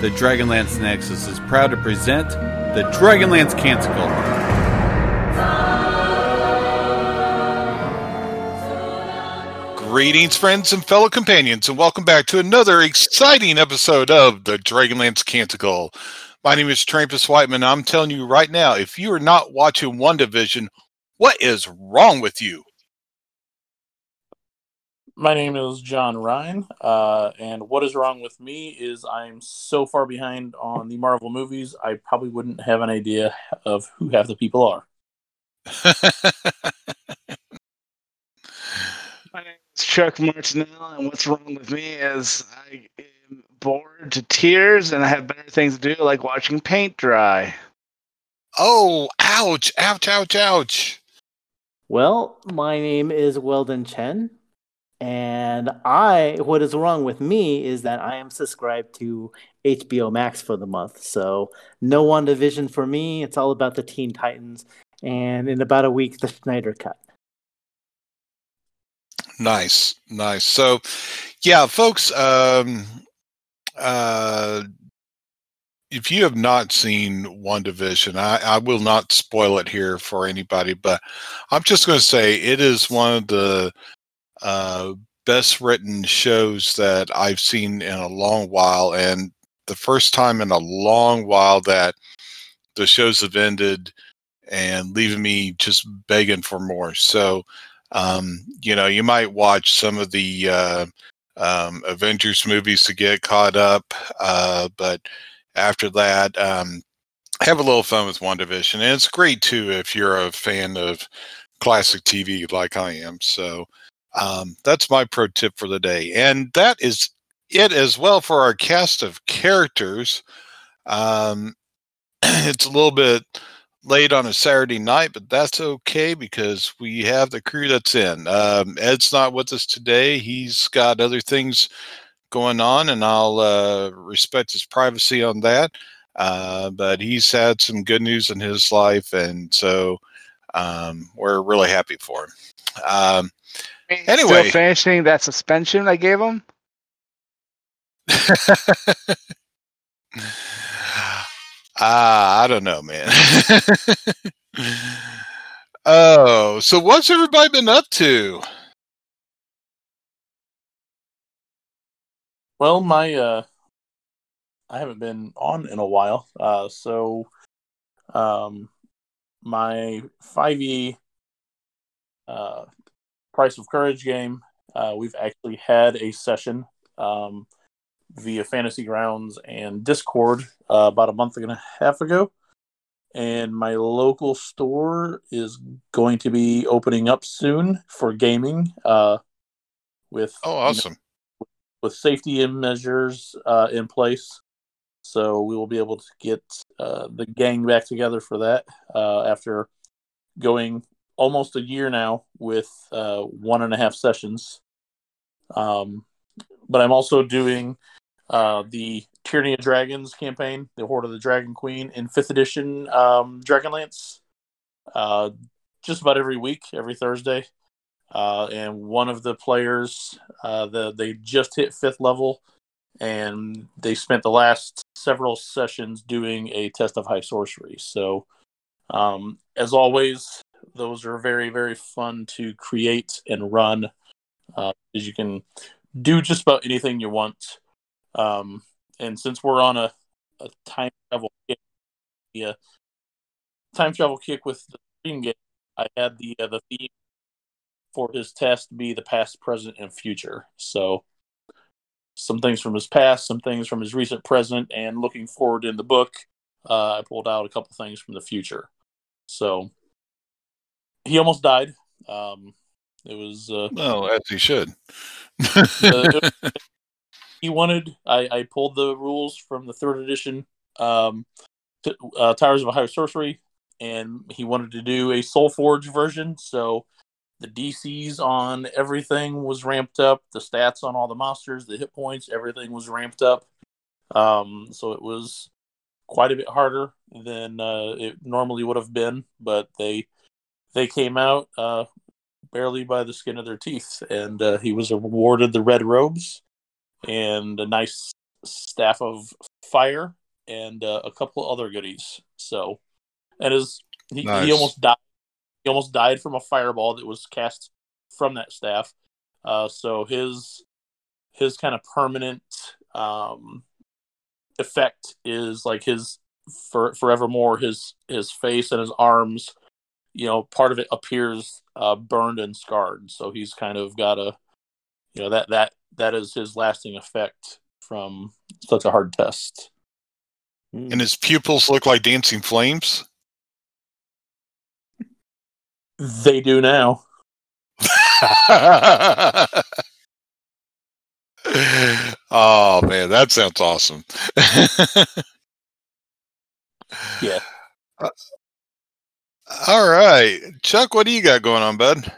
the Dragonlance Nexus is proud to present the Dragonlance Canticle. Greetings, friends and fellow companions, and welcome back to another exciting episode of the Dragonlance Canticle. My name is Trampas Whiteman. I'm telling you right now, if you are not watching WandaVision, what is wrong with you? My name is John Ryan, uh, and what is wrong with me is I'm so far behind on the Marvel movies, I probably wouldn't have an idea of who half the people are. My name is Chuck Martinell, and what's wrong with me is I am bored to tears and I have better things to do, like watching paint dry. oh, ouch, ouch, ouch, ouch. Well, my name is Weldon Chen, and I what is wrong with me is that I am subscribed to HBO Max for the month. So no WandaVision for me. It's all about the Teen Titans, and in about a week the Snyder cut. Nice, nice. So, yeah, folks, um, uh, if you have not seen WandaVision, I, I will not spoil it here for anybody, but I'm just going to say it is one of the uh, best written shows that I've seen in a long while, and the first time in a long while that the shows have ended and leaving me just begging for more. So, um, you know, you might watch some of the uh, um, Avengers movies to get caught up, uh, but after that, um, have a little fun with WandaVision. And it's great too if you're a fan of classic TV like I am. So um, that's my pro tip for the day. And that is it as well for our cast of characters. Um, it's a little bit late on a Saturday night, but that's okay because we have the crew that's in. Um, Ed's not with us today. He's got other things going on, and I'll uh, respect his privacy on that. Uh, but he's had some good news in his life, and so um, we're really happy for him. Um, Anyway. Still finishing that suspension I gave him. Ah, I don't know, man. oh, so what's everybody been up to? Well, my uh, I haven't been on in a while, uh, so um, my five E uh, Price of Courage game, uh, we've actually had a session um, via Fantasy Grounds and Discord uh, about a month and a half ago. And my local store is going to be opening up soon for gaming. Uh, with Oh, you know, awesome. with safety measures uh, in place. So we will be able to get uh, the gang back together for that uh, after going almost a year now with uh, one and a half sessions. Um, but I'm also doing uh, the Tyranny of Dragons campaign, the Hoard of the Dragon Queen in fifth edition um, Dragonlance, uh, just about every week, every Thursday. Uh, and one of the players, uh, the they just hit fifth level, and they spent the last several sessions doing a test of high sorcery. So, um, as always, those are very very fun to create and run, uh, as you can do just about anything you want. Um, and since we're on a, a time travel kick, yeah, time travel kick with the stream game, I had the uh, the theme for his test be the past, present, and future. So some things from his past, some things from his recent present, and looking forward in the book, uh, I pulled out a couple things from the future. So he almost died. Um, it was uh, Well, as he should. Uh, he wanted. I, I pulled the rules from the third edition um, t- uh, Towers of High Sorcery, and he wanted to do a Soul Forge version. So the DCs on everything was ramped up. The stats on all the monsters, the hit points, everything was ramped up. Um, so it was quite a bit harder than uh, it normally would have been. But they they came out uh, barely by the skin of their teeth, and uh, he was awarded the red robes and a nice staff of fire and uh, a couple other goodies. So, and his he, Nice. he almost died. He almost died from a fireball that was cast from that staff. Uh, so his his kind of permanent um, effect is like his for forevermore his his face and his arms you know part of it appears uh, burned and scarred so he's kind of got a you know that that that is his lasting effect from such a hard test Hmm. And his pupils look like dancing flames. they do now oh man, that sounds awesome. Yeah. All right, Chuck, what do you got going on, bud?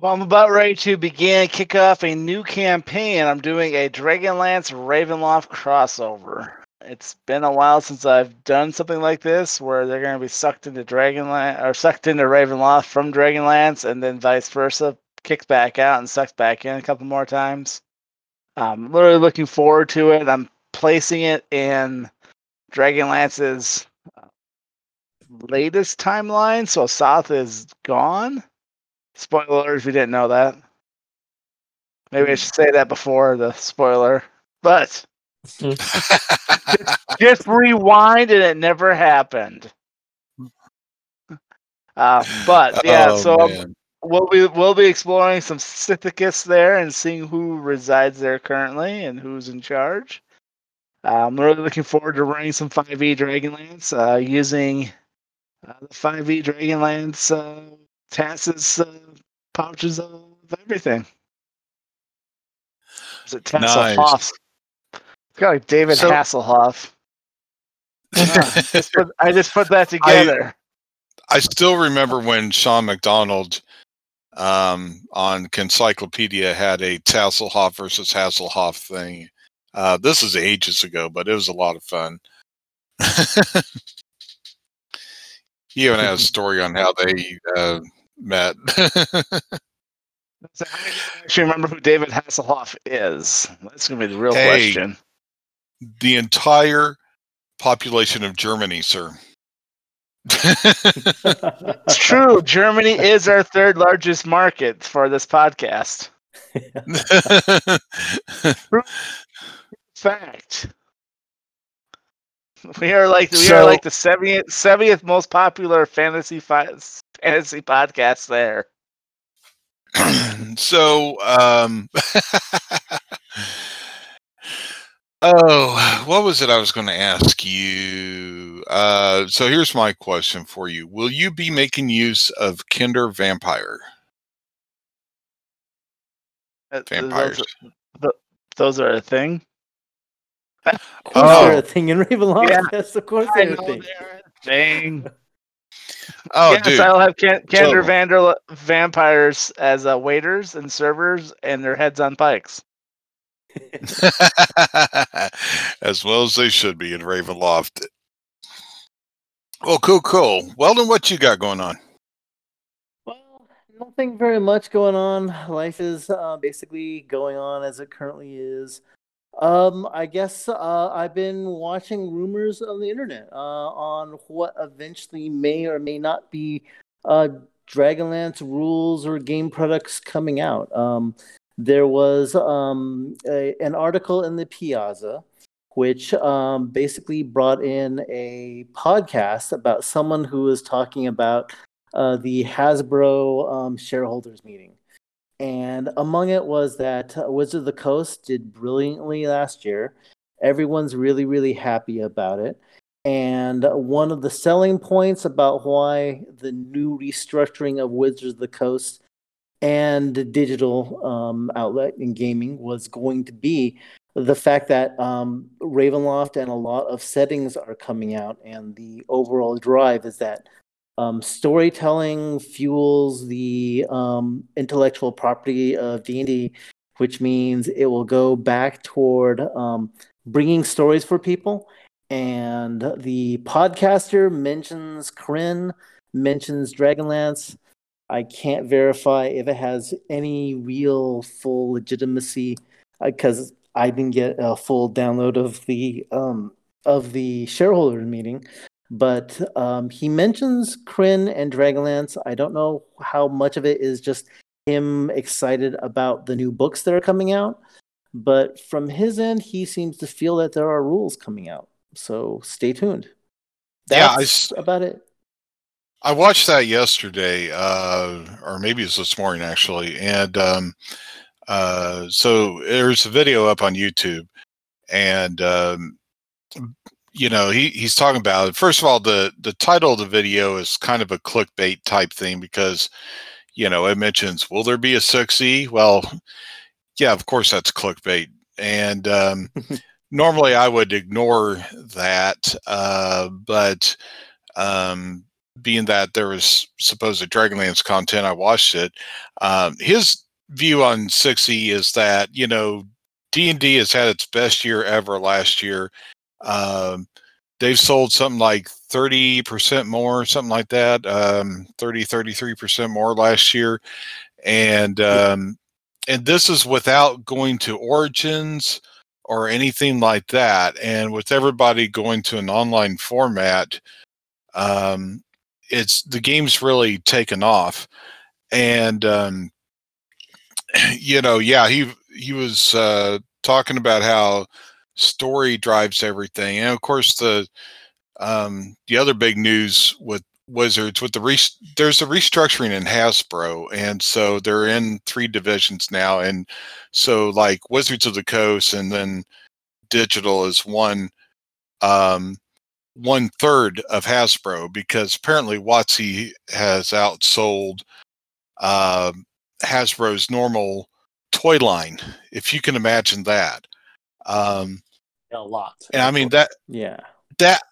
Well, I'm about ready to begin kick off a new campaign. I'm doing a Dragonlance Ravenloft crossover. It's been a while since I've done something like this, where they're going to be sucked into Dragonlance or sucked into Ravenloft from Dragonlance, and then vice versa, kicked back out and sucked back in a couple more times. I'm literally looking forward to it. I'm placing it in Dragonlance's latest timeline, so South is gone. Spoiler alert if you didn't know that. Maybe I should say that before the spoiler. But just rewind and it never happened. Uh, but yeah, Oh, so um, man. we'll be we'll be exploring some Sithicus there and seeing who resides there currently and who's in charge. Uh, I'm really looking forward to running some 5e Dragonlance uh, using uh, the 5e Dragonlance uh, Tass's uh, pouches of everything. Is it Tasslehoff? It's got like David So- Hasselhoff. Uh, just put- I just put that together. I still remember when Sean McDonald um, on Encyclopedia had a Tasslehoff versus Hasselhoff thing. Uh, this is ages ago, but it was a lot of fun. he even had a story on how they uh, met. So how many actually remember who David Hasselhoff is? That's gonna be the real Hey. question. the entire population of Germany, sir. It's true. Germany is our third largest market for this podcast. Fact. We are like we are like the 70th, 70th most popular fantasy fi- fantasy podcast there. so um oh what was it i was going to ask you uh so here's my question for you will you be making use of kender vampire Uh, vampires Those, those are a thing. Of course, Oh. they're a thing in Ravenloft. Yeah. Yes, of course, I they're a thing. they're thing. oh yes, dude I'll have Can- Kender So- Vander vampires as uh, waiters and servers, and their heads on pikes. as well as they should be in ravenloft well cool cool weldon what you got going on Well, nothing very much going on. Life is uh, basically going on as it currently is. Um, I guess uh, I've been watching rumors on the internet uh, on what eventually may or may not be uh, Dragonlance rules or game products coming out. Um, there was um, a, an article in the Piazza which um, basically brought in a podcast about someone who was talking about uh, the Hasbro um, shareholders meeting. And among it was that uh, Wizard of the Coast did brilliantly last year. Everyone's really, really happy about it. And one of the selling points about why the new restructuring of Wizards of the Coast and digital um, outlet in gaming was going to be the fact that um, Ravenloft and a lot of settings are coming out, and the overall drive is that um, storytelling fuels the um, intellectual property of D&D, which means it will go back toward um, bringing stories for people. And the podcaster mentions Krynn, mentions Dragonlance. I can't verify if it has any real full legitimacy because I didn't get a full download of the um, of the shareholders meeting, but um, he mentions Krynn and Dragonlance. I don't know how much of it is just him excited about the new books that are coming out, but from his end, he seems to feel that there are rules coming out. So stay tuned. Yeah, I about it. I watched that yesterday, uh, or maybe it was this morning actually, and um, uh, so there's a video up on YouTube, and um, you know he he's talking about it. first of all the the title of the video is kind of a clickbait type thing because you know it mentions will there be a 6e well yeah of course that's clickbait. And um, normally i would ignore that uh, but um, being that there was supposed dragonlance content i watched it. Um, his view on 6e is that you know d&d has had its best year ever last year um, they've sold something like 30% more, something like that, um, 30, 33% more last year. And, um, and this is without going to origins or anything like that. And with everybody going to an online format, um, it's the game's really taken off. And, um, you know, yeah, he, he was, uh, talking about how story drives everything. And of course, the um, the other big news with Wizards with the re- there's a restructuring in Hasbro, and so they're in three divisions now. And so, like Wizards of the Coast, and then digital is one um, one third of Hasbro because apparently WotC has outsold um Hasbro's normal toy line, if you can imagine that. Um, A lot. and I mean that Yeah. that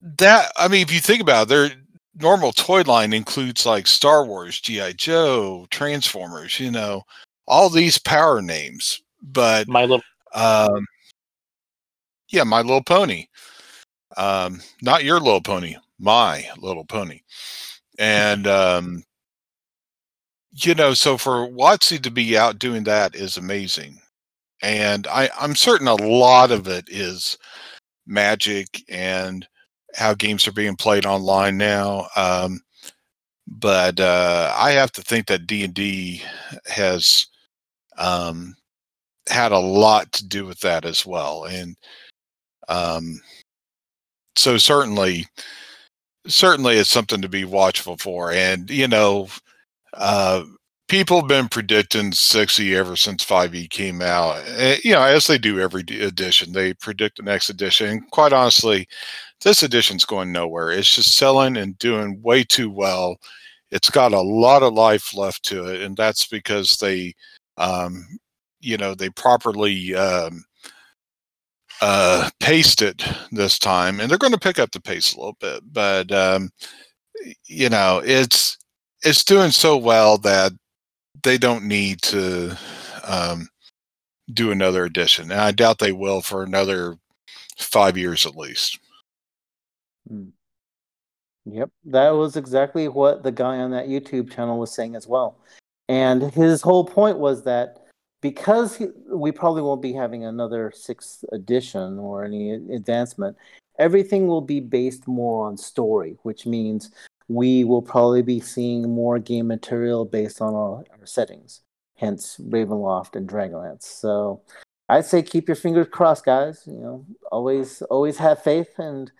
that I mean, if you think about it, their normal toy line includes like Star Wars, GI Joe, Transformers, you know, all these power names. But My little um, yeah, My Little Pony, um, not your Little Pony, My Little Pony, and um, you know, so for WotC to be out doing that is amazing, and I, I'm certain a lot of it is magic and how games are being played online now. Um, but uh, I have to think that D and D has um, had a lot to do with that as well, and um, so certainly, certainly it's something to be watchful for. And you know, uh, people have been predicting 6e ever since 5e came out. Eh, you know, as they do every edition, they predict the next edition. And quite honestly, this edition's going nowhere. It's just selling and doing way too well. It's got a lot of life left to it, and that's because they, um, you know, they properly um, uh, paced it this time, and they're going to pick up the pace a little bit. But um, you know, it's it's doing so well that they don't need to um, do another edition, and I doubt they will for another five years at least. Yep, that was exactly what the guy on that YouTube channel was saying as well. And his whole point was that because he, we probably won't be having another sixth edition or any advancement, everything will be based more on story, which means we will probably be seeing more game material based on our, our settings, hence Ravenloft and Dragonlance. So I'd say keep your fingers crossed, guys. You know, always always have faith and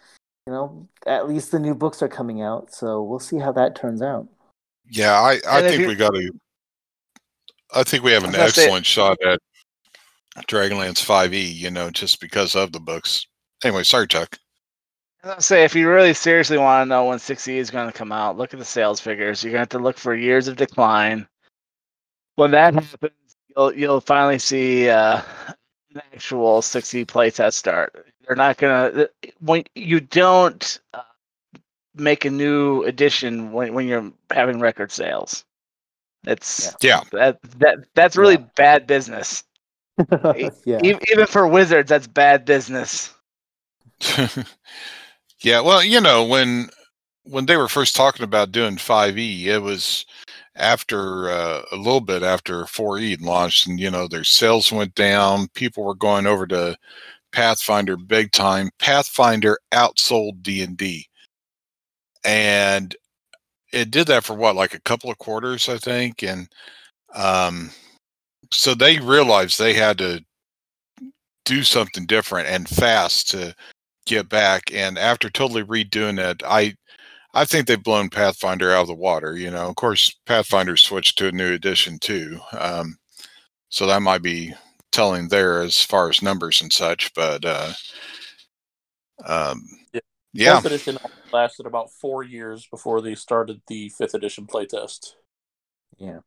you know, at least the new books are coming out, so we'll see how that turns out. Yeah, I, I And think you- we got a, I think we have an was gonna say- excellent shot at Dragonlance 5e. You know, just because of the books. Anyway, sorry, Chuck. I was gonna say, if you really seriously want to know when 6E is going to come out, look at the sales figures. You're going to have to look for years of decline. When that happens, you'll you'll finally see uh, an actual 6E playtest start. They're not going to when you don't uh, make a new edition when when you're having record sales. It's Yeah. that that that's really Yeah. bad business. yeah. E- Even for Wizards, that's bad business. yeah, well, you know, when when they were first talking about doing 5e, it was after uh, a little bit after 4E launched, and you know their sales went down. People were going over to Pathfinder big time. Pathfinder outsold D and D, and it did that for what, like a couple of quarters, I think, and um, so they realized they had to do something different and fast to get back. And after totally redoing it, I I think they've blown Pathfinder out of the water. You know, of course, Pathfinder switched to a new edition too, um, so that might be telling there as far as numbers and such. But uh, um, Yeah. yeah, Fourth edition lasted about four years before they started the fifth edition playtest. Yeah.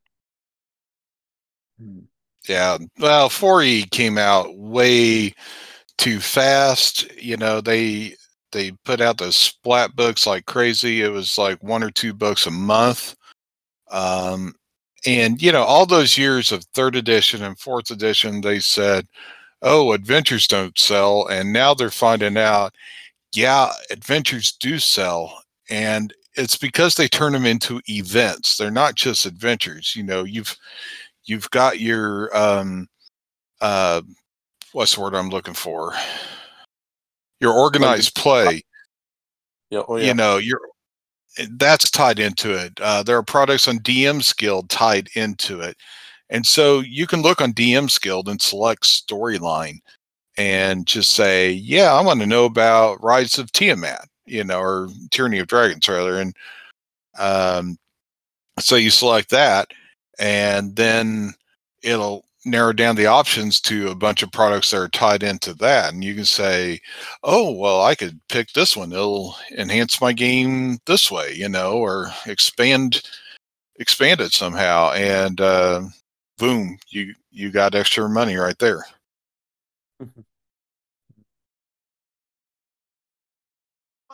Hmm. Yeah, well, 4E came out way too fast. You know, they they put out those splat books like crazy. It was like one or two books a month. Um, and you know, all those years of third edition and fourth edition, they said, "Oh, adventures don't sell," and now they're finding out, yeah, adventures do sell, and it's because they turn them into events. They're not just adventures. You know, you've you've got your um uh what's the word I'm looking for? Your organized play. Yeah, oh yeah. You know, you're that's tied into it. Uh, there are products on DM's Guild tied into it. And so you can look on DM's Guild and select storyline and just say, yeah, I want to know about Rise of Tiamat, you know, or Tyranny of Dragons, rather. And um, so you select that, and then it'll narrow down the options to a bunch of products that are tied into that. And you can say, oh, well, I could pick this one. It'll enhance my game this way, you know, or expand expand it somehow. And uh, boom, you you got extra money right there.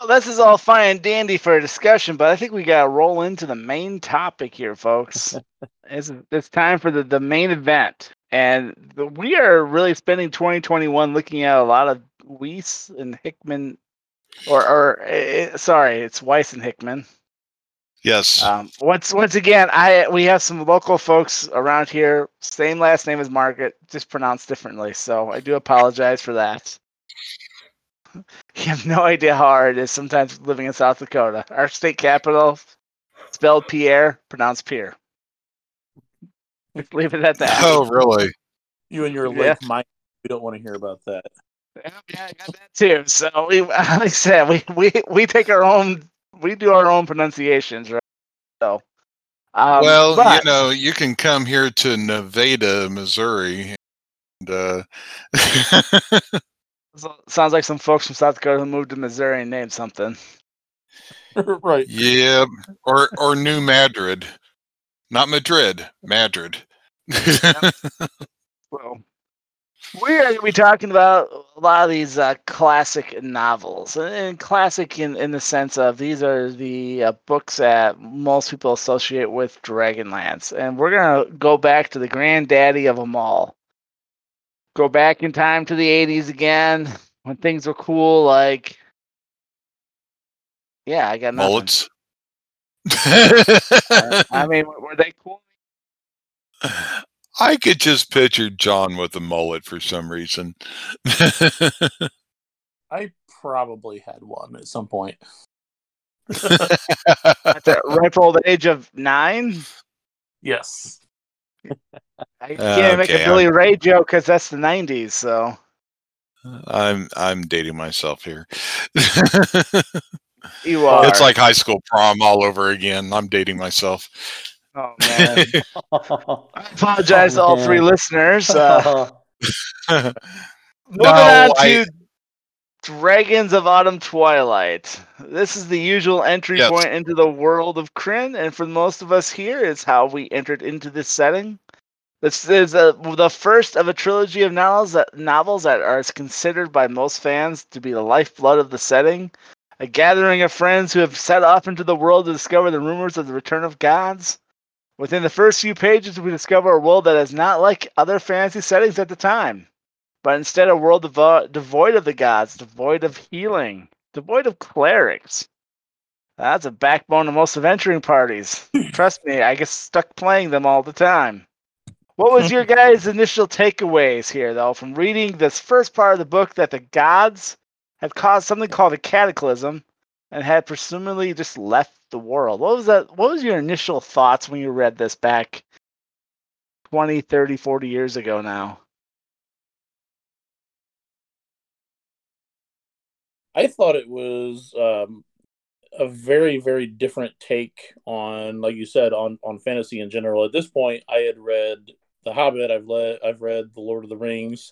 Well, this is all fine and dandy for a discussion, but I think we got to roll into the main topic here, folks. it's, it's time for the, the main event. And the, we are really spending 2021 looking at a lot of Weiss and Hickman, or, or uh, sorry, it's Weiss and Hickman. Yes. Um, once once again, I we have some local folks around here, same last name as Margaret, just pronounced differently. So I do apologize for that. You have no idea how hard it is sometimes living in South Dakota. Our state capital, spelled Pierre, pronounced Pierre. Just leave it at that. oh, really? You and your Yeah. lake mind. We don't want to hear about that. Yeah, yeah, I got that too. So we, like I said, we we we take our own, we do our own pronunciations, right? So, um, well, but- you know, you can come here to Nevada, Missouri. And, uh, So- sounds like some folks from South Dakota who moved to Missouri and named something. right. yeah, or or New Madrid, not Madrid, Madrid. Well, we are going to be talking about a lot of these uh, classic novels, and, and classic in, in the sense of these are the uh, books that most people associate with Dragonlance, and we're going to go back to the granddaddy of them all. Go back in time to the '80s again when things were cool, like yeah, I got nothing. Mullets. Uh, I mean, were they cool? I could just picture John with a mullet for some reason. I probably had one at some point. At the ripe old age of nine? Yes. I can't make okay, a Billy Ray joke because that's the '90s. So I'm I'm dating myself here. you are. it's like high school prom all over again. I'm dating myself. oh man. I apologize to all three listeners. Uh, moving No, on to I- Dragons of Autumn Twilight. This is the usual entry Yes. point into the world of Krynn, and for most of us here, it's how we entered into this setting. This is uh the first of a trilogy of novels that novels that are considered by most fans to be the lifeblood of the setting. A gathering of friends who have set off into the world to discover the rumors of the return of gods. Within the first few pages, we discover a world that is not like other fantasy settings at the time but instead a world devo- devoid of the gods, devoid of healing, devoid of clerics. That's a backbone of most adventuring parties. Trust me, I get stuck playing them all the time. What was your guys' initial takeaways here, though, from reading this first part of the book that the gods had caused something called a cataclysm and had presumably just left the world? What was that? What was your initial thoughts when you read this back 20, 30, 40 years ago now? I thought it was um, a very, very different take on, like you said, on on fantasy in general. At this point, I had read The Hobbit. I've read I've read The Lord of the Rings,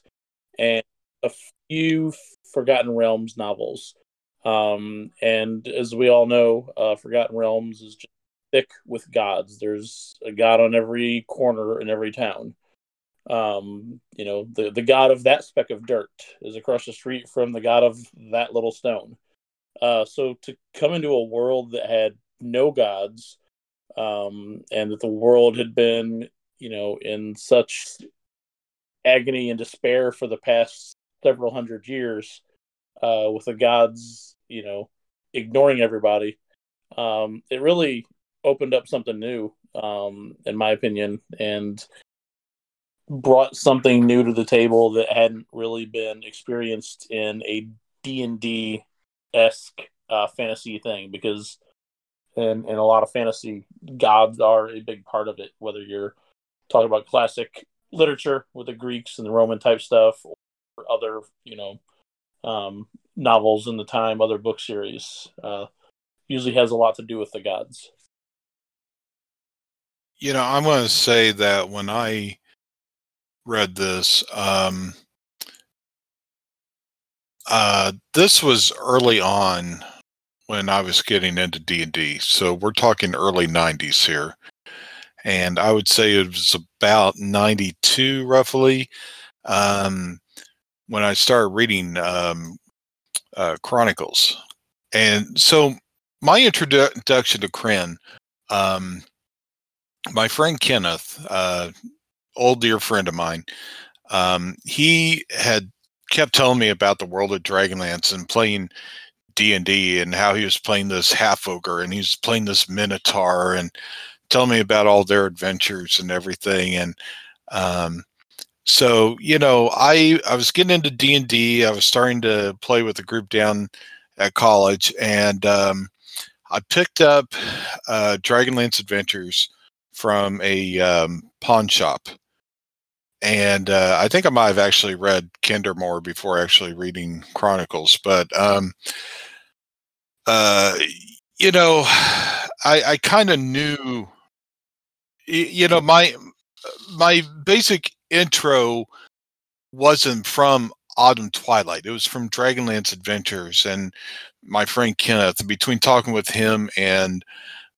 and a few Forgotten Realms novels. Um, and as we all know, uh, Forgotten Realms is just thick with gods. There's a god on every corner in every town. Um, you know, the the god of that speck of dirt is across the street from the god of that little stone. Uh, so to come into a world that had no gods, um, and that the world had been, you know, in such agony and despair for the past several hundred years, uh, with the gods, you know, ignoring everybody, um, it really opened up something new, um, in my opinion, and brought something new to the table that hadn't really been experienced in a D&D esque uh, fantasy thing because in, in a lot of fantasy gods are a big part of it whether you're talking about classic literature with the greeks and the roman type stuff other you know um, novels in the time other book series uh, usually has a lot to do with the gods. You know, I'm going to say that when I read this, um, uh, this was early on when I was getting into D and D. So we're talking early '90s here, and I would say it was about '92 roughly. Um, when I started reading um, uh, Chronicles. And so my introduction to Krynn, um, my friend Kenneth, uh, old dear friend of mine, um, he had kept telling me about the world of Dragonlance and playing D and D and how he was playing this half ogre and he was playing this minotaur and telling me about all their adventures and everything. And um, so you know, I I was getting into D and D. I was starting to play with a group down at college, and um, I picked up uh, Dragonlance Adventures from a um, pawn shop and uh, I think I might have actually read Kendermore before actually reading Chronicles, but um, uh, you know, I, I kind of knew, you know, my my basic intro wasn't from Autumn Twilight; it was from Dragonlance Adventures, and my friend Kenneth. Between talking with him and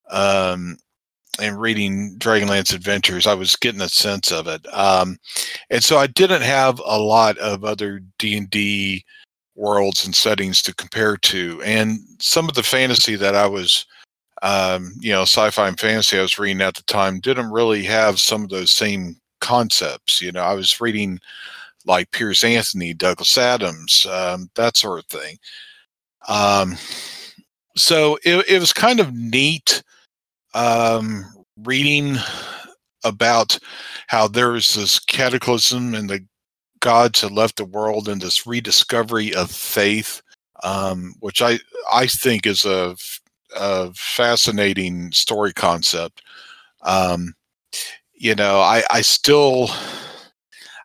um, and reading Dragonlance Adventures, I was getting a sense of it. Um, and so I didn't have a lot of other D and D worlds and settings to compare to, and some of the fantasy that I was, um, you know, sci-fi and fantasy I was reading at the time didn't really have some of those same concepts. You know, I was reading like Piers Anthony, Douglas Adams, um, that sort of thing. Um, so it, it was kind of neat um, reading about how there was this cataclysm and the gods had left the world and this rediscovery of faith, um, which I I think is a, a fascinating story concept. Um, you know, I I still.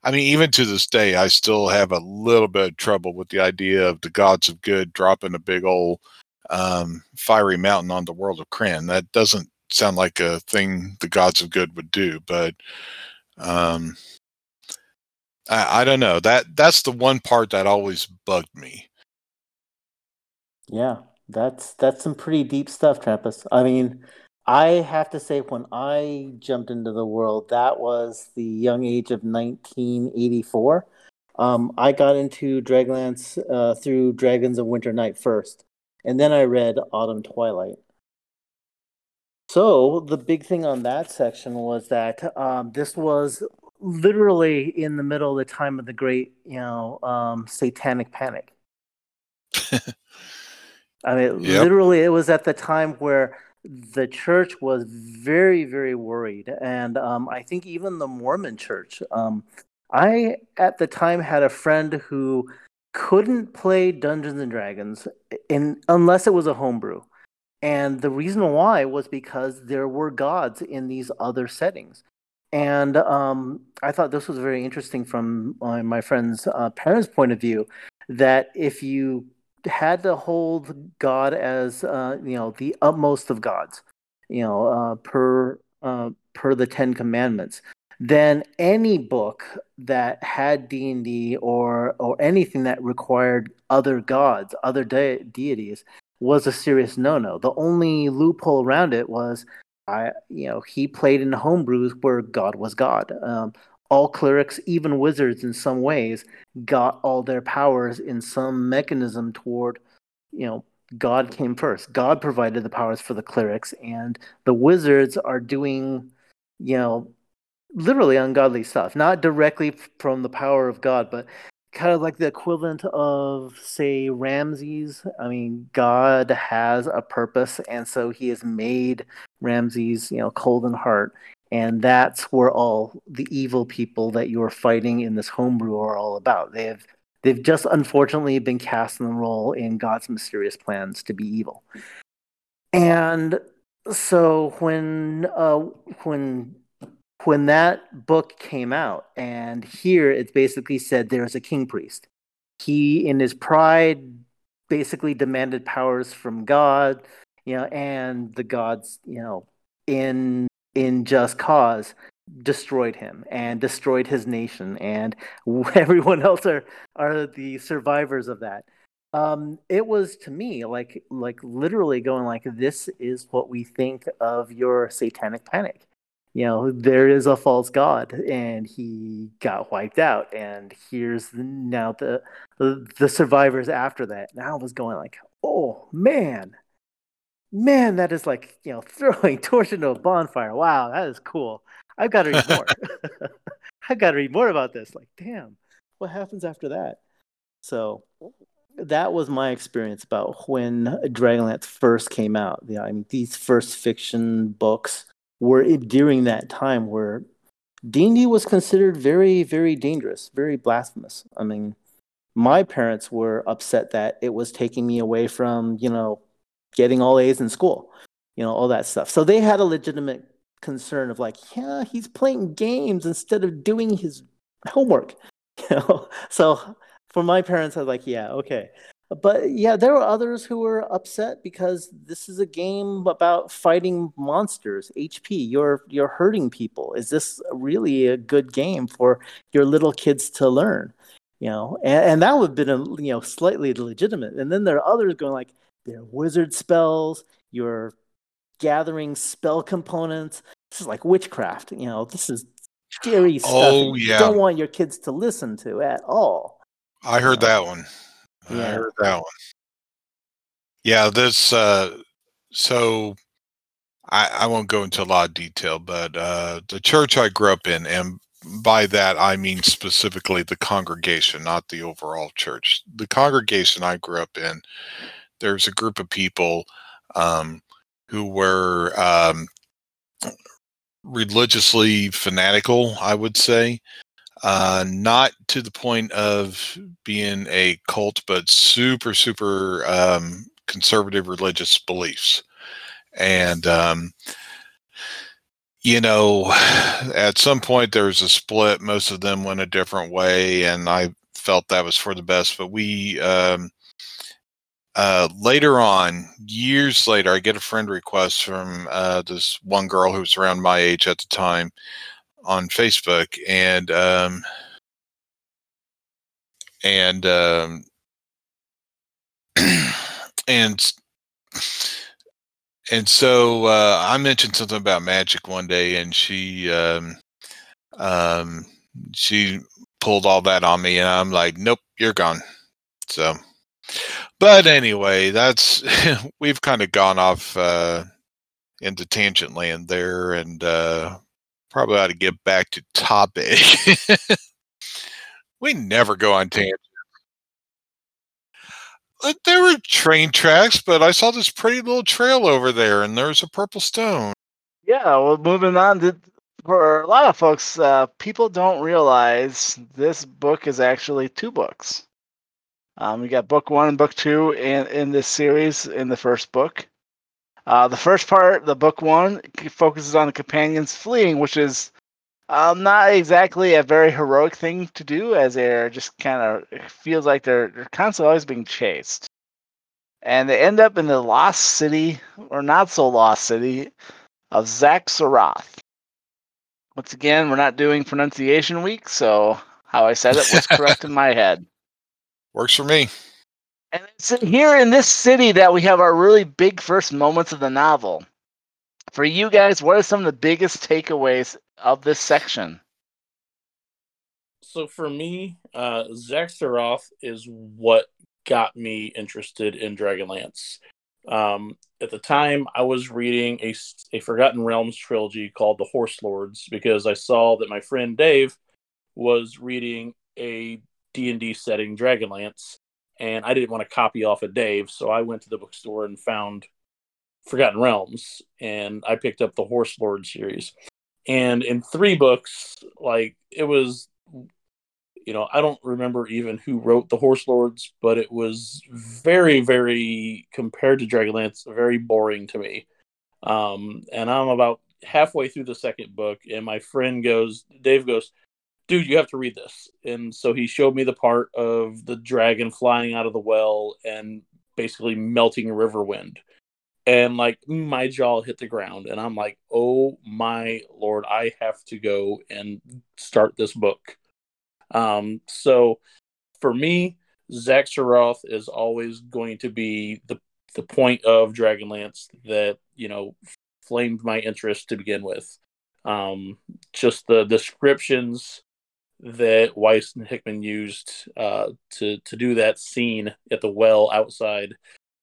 I mean, even to this day, I still have a little bit of trouble with the idea of the gods of good dropping a big old um, fiery mountain on the world of Krynn. That doesn't sound like a thing the gods of good would do, but um, I, I don't know. That that's the one part that always bugged me. Yeah, that's that's some pretty deep stuff, Trampas. I mean, I have to say, when I jumped into the world, that was the young age of 1984. Um, I got into Dragonlance uh, through Dragons of Winter Night first, and then I read Autumn Twilight. So the big thing on that section was that um, this was literally in the middle of the time of the great, you know, um, satanic panic. I mean, Yep. literally, it was at the time where the church was very, very worried, and um, I think even the Mormon church. Um, I at the time had a friend who couldn't play Dungeons and Dragons in unless it was a homebrew. And the reason why was because there were gods in these other settings. And um, I thought this was very interesting from my, my friend's uh, parents' point of view that if you had to hold God as uh, you know the utmost of gods, you know, uh, per uh, per the Ten Commandments, then any book that had D and D or or anything that required other gods, other de- deities, was a serious no-no. The only loophole around it was, I you know, he played in homebrews where God was God. Um, all clerics, even wizards, in some ways, got all their powers in some mechanism toward, you know, God came first. God provided the powers for the clerics, and the wizards are doing, you know, literally ungodly stuff, not directly from the power of God, but kind of like the equivalent of, say, Ramses. I mean, God has a purpose, and so He has made Ramses, you know, cold in heart, and that's where all the evil people that you are fighting in this homebrew are all about. They have they've just unfortunately been cast in the role in God's mysterious plans to be evil. And so when uh, when when that book came out, and here it basically said there's a king priest. He, in his pride, basically demanded powers from God, you know, and the gods, you know, in in just cause destroyed him and destroyed his nation and everyone else are are the survivors of that. Um it was to me like like literally going like this is what we think of your satanic panic. You know there is a false god and he got wiped out and here's now the the survivors after that. Now I was going like oh man man that is like you know throwing torch into a bonfire. Wow that is cool. I've got to read more. I've got to read more about this. Like damn what happens after that? So that was my experience about when dragonlance first came out. Yeah i mean these first fiction books were during that time where D&D was considered very, very dangerous, very blasphemous. I mean, my parents were upset that it was taking me away from, you know, getting all A's in school, you know, all that stuff. So they had a legitimate concern of like, yeah, he's playing games instead of doing his homework, you know. So for my parents, I was like, yeah, okay. But yeah, there were others who were upset because this is a game about fighting monsters, HP. You're you're hurting people. Is this really a good game for your little kids to learn? You know, and, and that would have been a, you know slightly legitimate. And then there are others going like, they're wizard spells. You're gathering spell components. This is like witchcraft. You know, this is scary stuff. Oh, that you don't want your kids to listen to at all. I heard that one. I Yeah. heard that one. Yeah, this uh so I, I won't go into a lot of detail, but uh the church I grew up in, and by that I mean specifically the congregation, not the overall church. The congregation I grew up in, there's a group of people um who were um religiously fanatical, I would say uh, not to the point of being a cult, but super, super um, conservative religious beliefs. And, um, you know, at some point there was a split. Most of them went a different way, and I felt that was for the best. But we, um, uh, later on, years later, I get a friend request from uh, this one girl who was around my age at the time on Facebook, and um, and um, and and so uh, I mentioned something about magic one day, and she um, um, she pulled all that on me, and I'm like, nope, you're gone. So, but anyway, that's we've kind of gone off uh, into tangent land there, and uh, probably ought to get back to topic. we never go on tangent. Uh, There were train tracks, but I saw this pretty little trail over there, and there's a purple stone. Yeah, well, moving on to for a lot of folks, uh, people don't realize this book is actually two books. Um, we got book one and book two in in this series in the first book. Uh, the first part, the book one, focuses on the companions fleeing, which is um, not exactly a very heroic thing to do, as they're just kind of feels like they're they're constantly always being chased, and they end up in the lost city or not so lost city of Xak Tsaroth. Once again, we're not doing pronunciation week, so how I said it was correct in my head. Works for me. And it's in here in this city that we have our really big first moments of the novel. For you guys, what are some of the biggest takeaways of this section? So for me, uh, Xak Tsaroth is what got me interested in Dragonlance. Um, at the time, I was reading a, a Forgotten Realms trilogy called The Horse Lords because I saw that my friend Dave was reading a D&D setting Dragonlance, and I didn't want to copy off of Dave, so I went to the bookstore and found Forgotten Realms, and I picked up the Horse Lord series. And in three books, like it was you know, I don't remember even who wrote the Horse Lords, but it was very, very compared to Dragonlance, very boring to me. Um, and I'm about halfway through the second book, and my friend goes, Dave goes, dude, you have to read this. And so he showed me the part of the dragon flying out of the well and basically melting Riverwind. And like my jaw hit the ground, and I'm like, oh my lord, I have to go and start this book. Um, so for me, Zach Xak Tsaroth is always going to be the the point of Dragonlance that you know flamed my interest to begin with. Um, just the descriptions that Weiss and Hickman used uh, to to do that scene at the well outside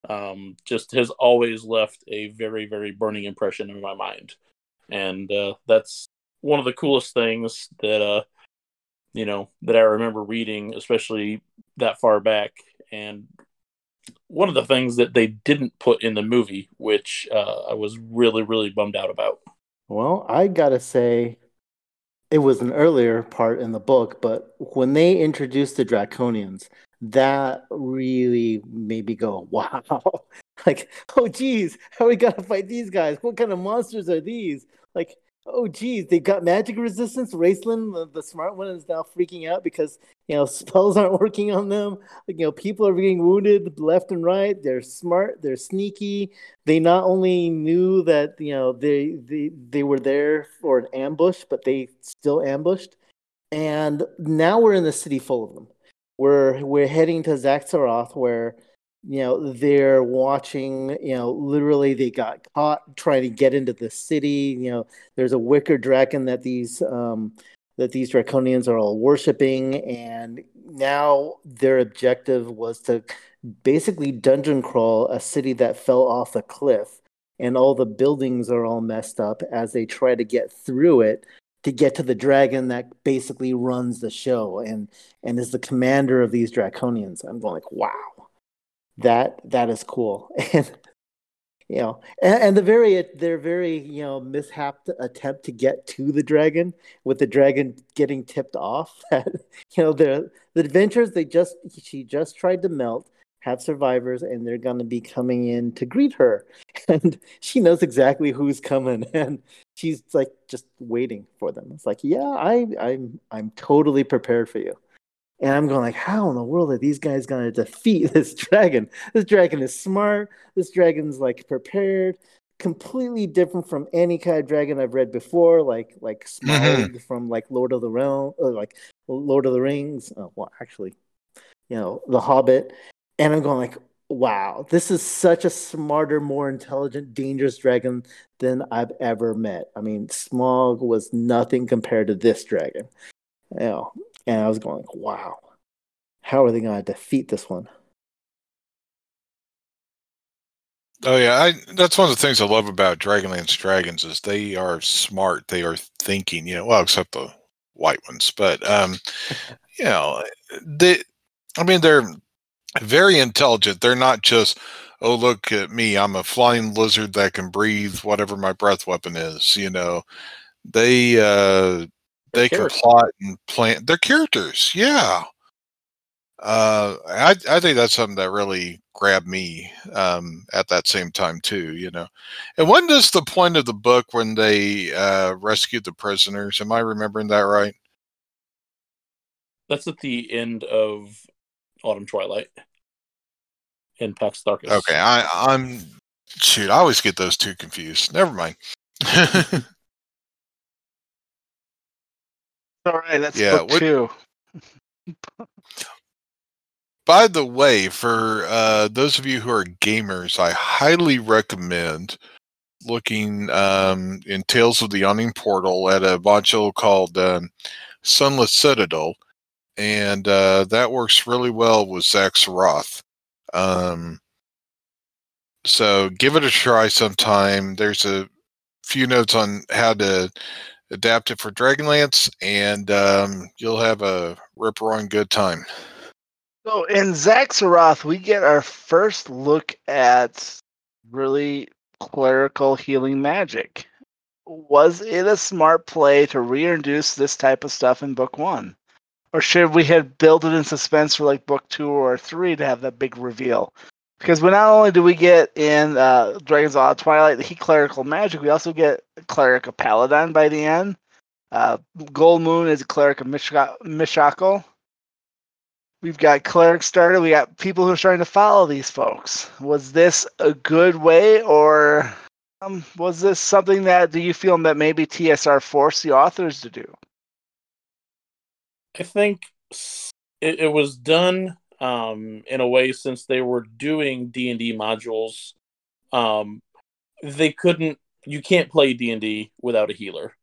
um, just has always left a very very burning impression in my mind, and uh, that's one of the coolest things that uh, you know that I remember reading, especially that far back. And one of the things that they didn't put in the movie, which uh, I was really really bummed out about. Well, I gotta say, it was an earlier part in the book, but when they introduced the Draconians, that really made me go, wow. Like, oh geez, how are we gotta fight these guys? What kind of monsters are these? Like, oh geez, they got magic resistance. Raistlin, the, the smart one, is now freaking out because you know spells aren't working on them. Like, you know, people are being wounded left and right. They're smart, they're sneaky. They not only knew that you know they they, they were there for an ambush, but they still ambushed. And now we're in the city full of them. We're we're heading to Xak Tsaroth, where you know they're watching. You know, literally they got caught trying to get into the city. You know, there's a wicker dragon that these um, that these draconians are all worshiping, and now their objective was to basically dungeon crawl a city that fell off a cliff, and all the buildings are all messed up as they try to get through it to get to the dragon that basically runs the show and and is the commander of these draconians. I'm going like, wow, that that is cool. And you know, and, and the very their very you know mishap attempt to get to the dragon with the dragon getting tipped off. That you know the the adventures they just she just tried to melt have survivors and they're going to be coming in to greet her and she knows exactly who's coming and she's like just waiting for them it's like yeah i i'm i'm totally prepared for you and i'm going like how in the world are these guys going to defeat this dragon? This dragon is smart. This dragon's like prepared. Completely different from any kind of dragon i've read before like like mm-hmm. smaug from like lord of the realm or like lord of the rings. Oh, well actually you know the hobbit. And i'm going like wow this is such a smarter more intelligent dangerous dragon than i've ever met. I mean smaug was nothing compared to this dragon. You know and i was going like wow how are they going to defeat this one Oh yeah, I, that's one of the things I love about Dragonlance Dragons is they are smart. They are thinking, you know, well, except the white ones, but um, you know, they. I mean, they're very intelligent. They're not just, oh look at me, I'm a flying lizard that can breathe whatever my breath weapon is. You know, they uh, they can characters. plot and plan. They're characters. Yeah. Uh, I I think that's something that really grabbed me um, at that same time too. You know, and when does the point of the book when they uh, rescued the prisoners? Am I remembering that right? That's at the end of Autumn Twilight in Pax Tharkas. Okay, I I'm shoot. I always get those two confused. Never mind. All right, that's Yeah, book what- two. By the way, for uh, those of you who are gamers, I highly recommend looking um, in Tales of the Yawning Portal at a module called um, Sunless Citadel, and uh, that works really well with Xak Tsaroth. Um, so give it a try sometime. There's a few notes on how to adapt it for Dragonlance, and um, you'll have a rip roaring good time. So in Xak Tsaroth, we get our first look at really clerical healing magic. Was it a smart play to reintroduce this type of stuff in book one? Or should we have built it in suspense for like book two or three to have that big reveal? Because we not only do we get in uh, Dragon's Law Twilight the he clerical magic, we also get cleric of Paladine by the end. Uh, Goldmoon is a cleric of Mishakal. We've got clerics started. We got people who are starting to follow these folks. Was this a good way, or um, was this something that do you feel that maybe TSR forced the authors to do? I think it, it was done um, in a way since they were doing D and D modules. Um, they couldn't. You can't play D and D without a healer,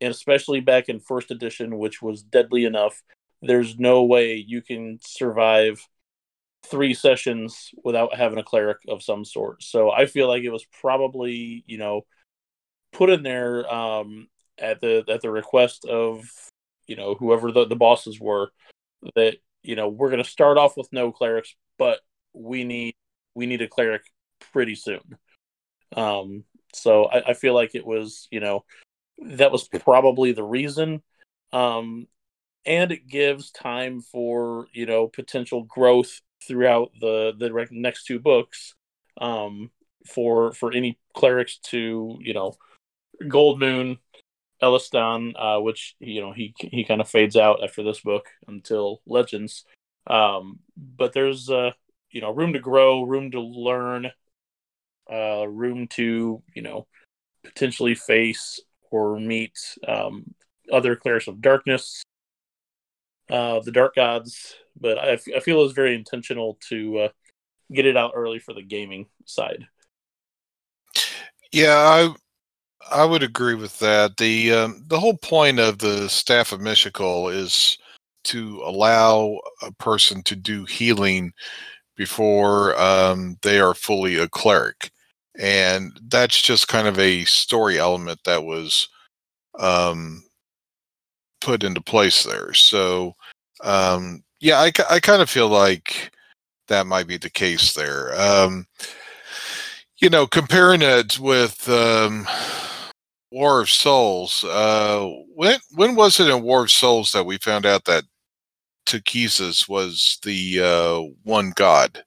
and especially back in first edition, which was deadly enough. There's no way you can survive three sessions without having a cleric of some sort. So I feel like it was probably you know put in there um, at the at the request of you know whoever the, the bosses were that you know we're going to start off with no clerics but we need we need a cleric pretty soon. Um so I, I feel like it was you know that was probably the reason. Um and it gives time for you know potential growth throughout the the rec- next two books um for for any clerics to you know gold moon Elistan, uh, which you know he he kind of fades out after this book until Legends. Um, but there's uh, you know room to grow, room to learn, uh, room to you know potentially face or meet um, other clerics of darkness, uh, the dark gods. But I, I feel it was very intentional to uh, get it out early for the gaming side. Yeah, I I would agree with that. The um, the whole point of the staff of Mishakal is to allow a person to do healing before um, they are fully a cleric, and that's just kind of a story element that was um, put into place there. So, um, yeah, I, I kind of feel like that might be the case there. Um, you know, comparing it with um, War of Souls, uh, when when was it in War of Souls that we found out that Takhisis was the uh, one god?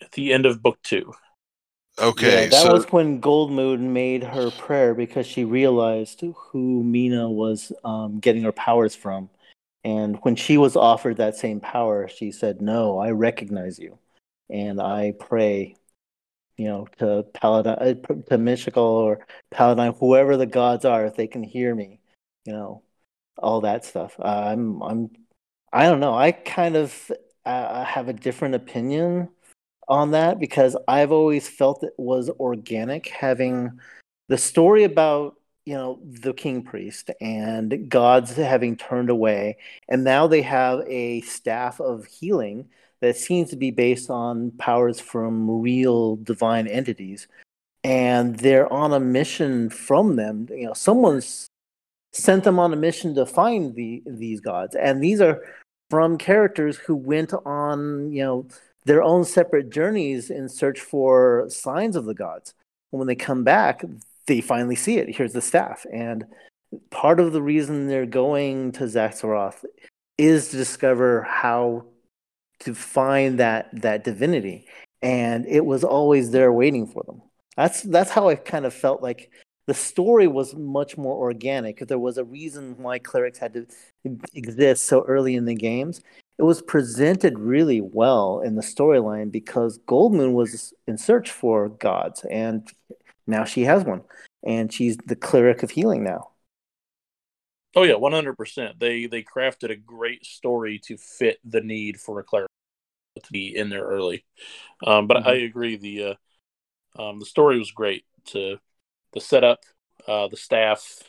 At the end of book two, Okay, yeah, that so was when Goldmoon made her prayer because she realized who Mina was um, getting her powers from. And when she was offered that same power, she said, No, I recognize you. And I pray, you know, to Paladine, uh, to Mishakal or Paladine, whoever the gods are, if they can hear me, you know, all that stuff. Uh, I'm, I'm, I don't know. I kind of uh, have a different opinion on that because I've always felt it was organic having the story about you know the king priest and gods having turned away and now they have a staff of healing that seems to be based on powers from real divine entities and they're on a mission from them you know someone's sent them on a mission to find the these gods and these are from characters who went on, you know, their own separate journeys in search for signs of the gods. And when they come back, they finally see it. Here's the staff. And part of the reason they're going to Xak Tsaroth is to discover how to find that that divinity. And it was always there waiting for them. That's that's how I kind of felt like the story was much more organic. because There was a reason why clerics had to exist so early in the games. It was presented really well in the storyline because Goldmoon was in search for gods, and now she has one, and she's the cleric of healing now. Oh yeah, one hundred percent. They they crafted a great story to fit the need for a cleric to be in there early. Um, but mm-hmm. I agree the uh, um, the story was great to the setup, uh, the staff,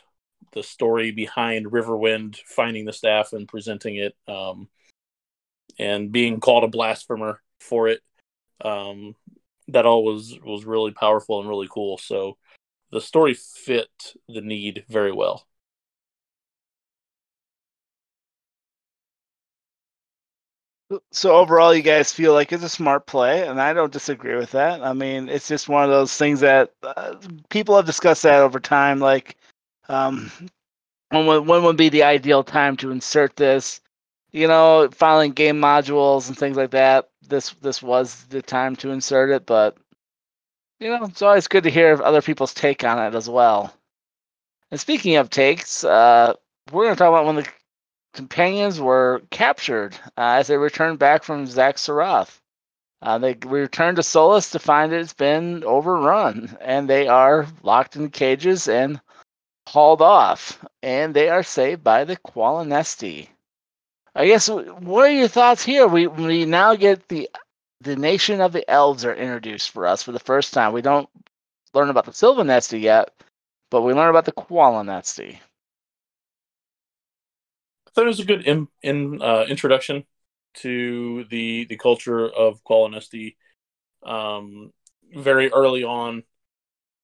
the story behind Riverwind finding the staff and presenting it, um, and being called a blasphemer for it. Um, that all was was really powerful and really cool. So the story fit the need very well. So overall, you guys feel like it's a smart play, and I don't disagree with that. I mean, it's just one of those things that uh, people have discussed that over time. Like, um, when would, when would be the ideal time to insert this? You know, filing game modules and things like that. This this was the time to insert it, but you know, it's always good to hear other people's take on it as well. And speaking of takes, uh, we're going to talk about one of the companions were captured uh, as they returned back from Xak Tsaroth. Uh, they returned to Solace to find it's been overrun, and they are locked in cages and hauled off. And they are saved by the Qualinesti. I guess what are your thoughts here? We we now get the the nation of the elves are introduced for us for the first time. We don't learn about the Silvanesti yet, but we learn about the Qualinesti. Thought it was a good in, in uh, introduction to the the culture of Qualinesti. Um, very early on,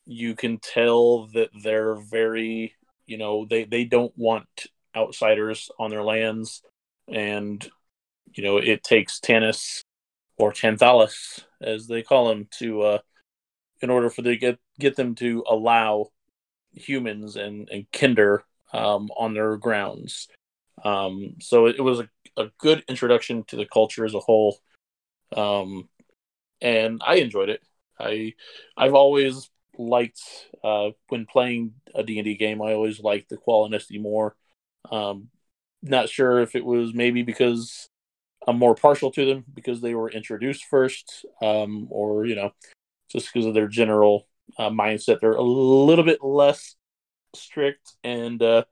you can tell that they're very, you know, they they don't want outsiders on their lands, and you know it takes Tanis or Tanthalas, as they call him, to uh, in order for they get get them to allow humans and and kender um, on their grounds. Um, so it, it was a, a, good introduction to the culture as a whole, um, and I enjoyed it. I I've always liked uh, when playing a D and D game. I always liked the Qualinesti more. Um, not sure if it was maybe because I'm more partial to them because they were introduced first, um, or you know, just because of their general uh, mindset. They're a little bit less strict and uh,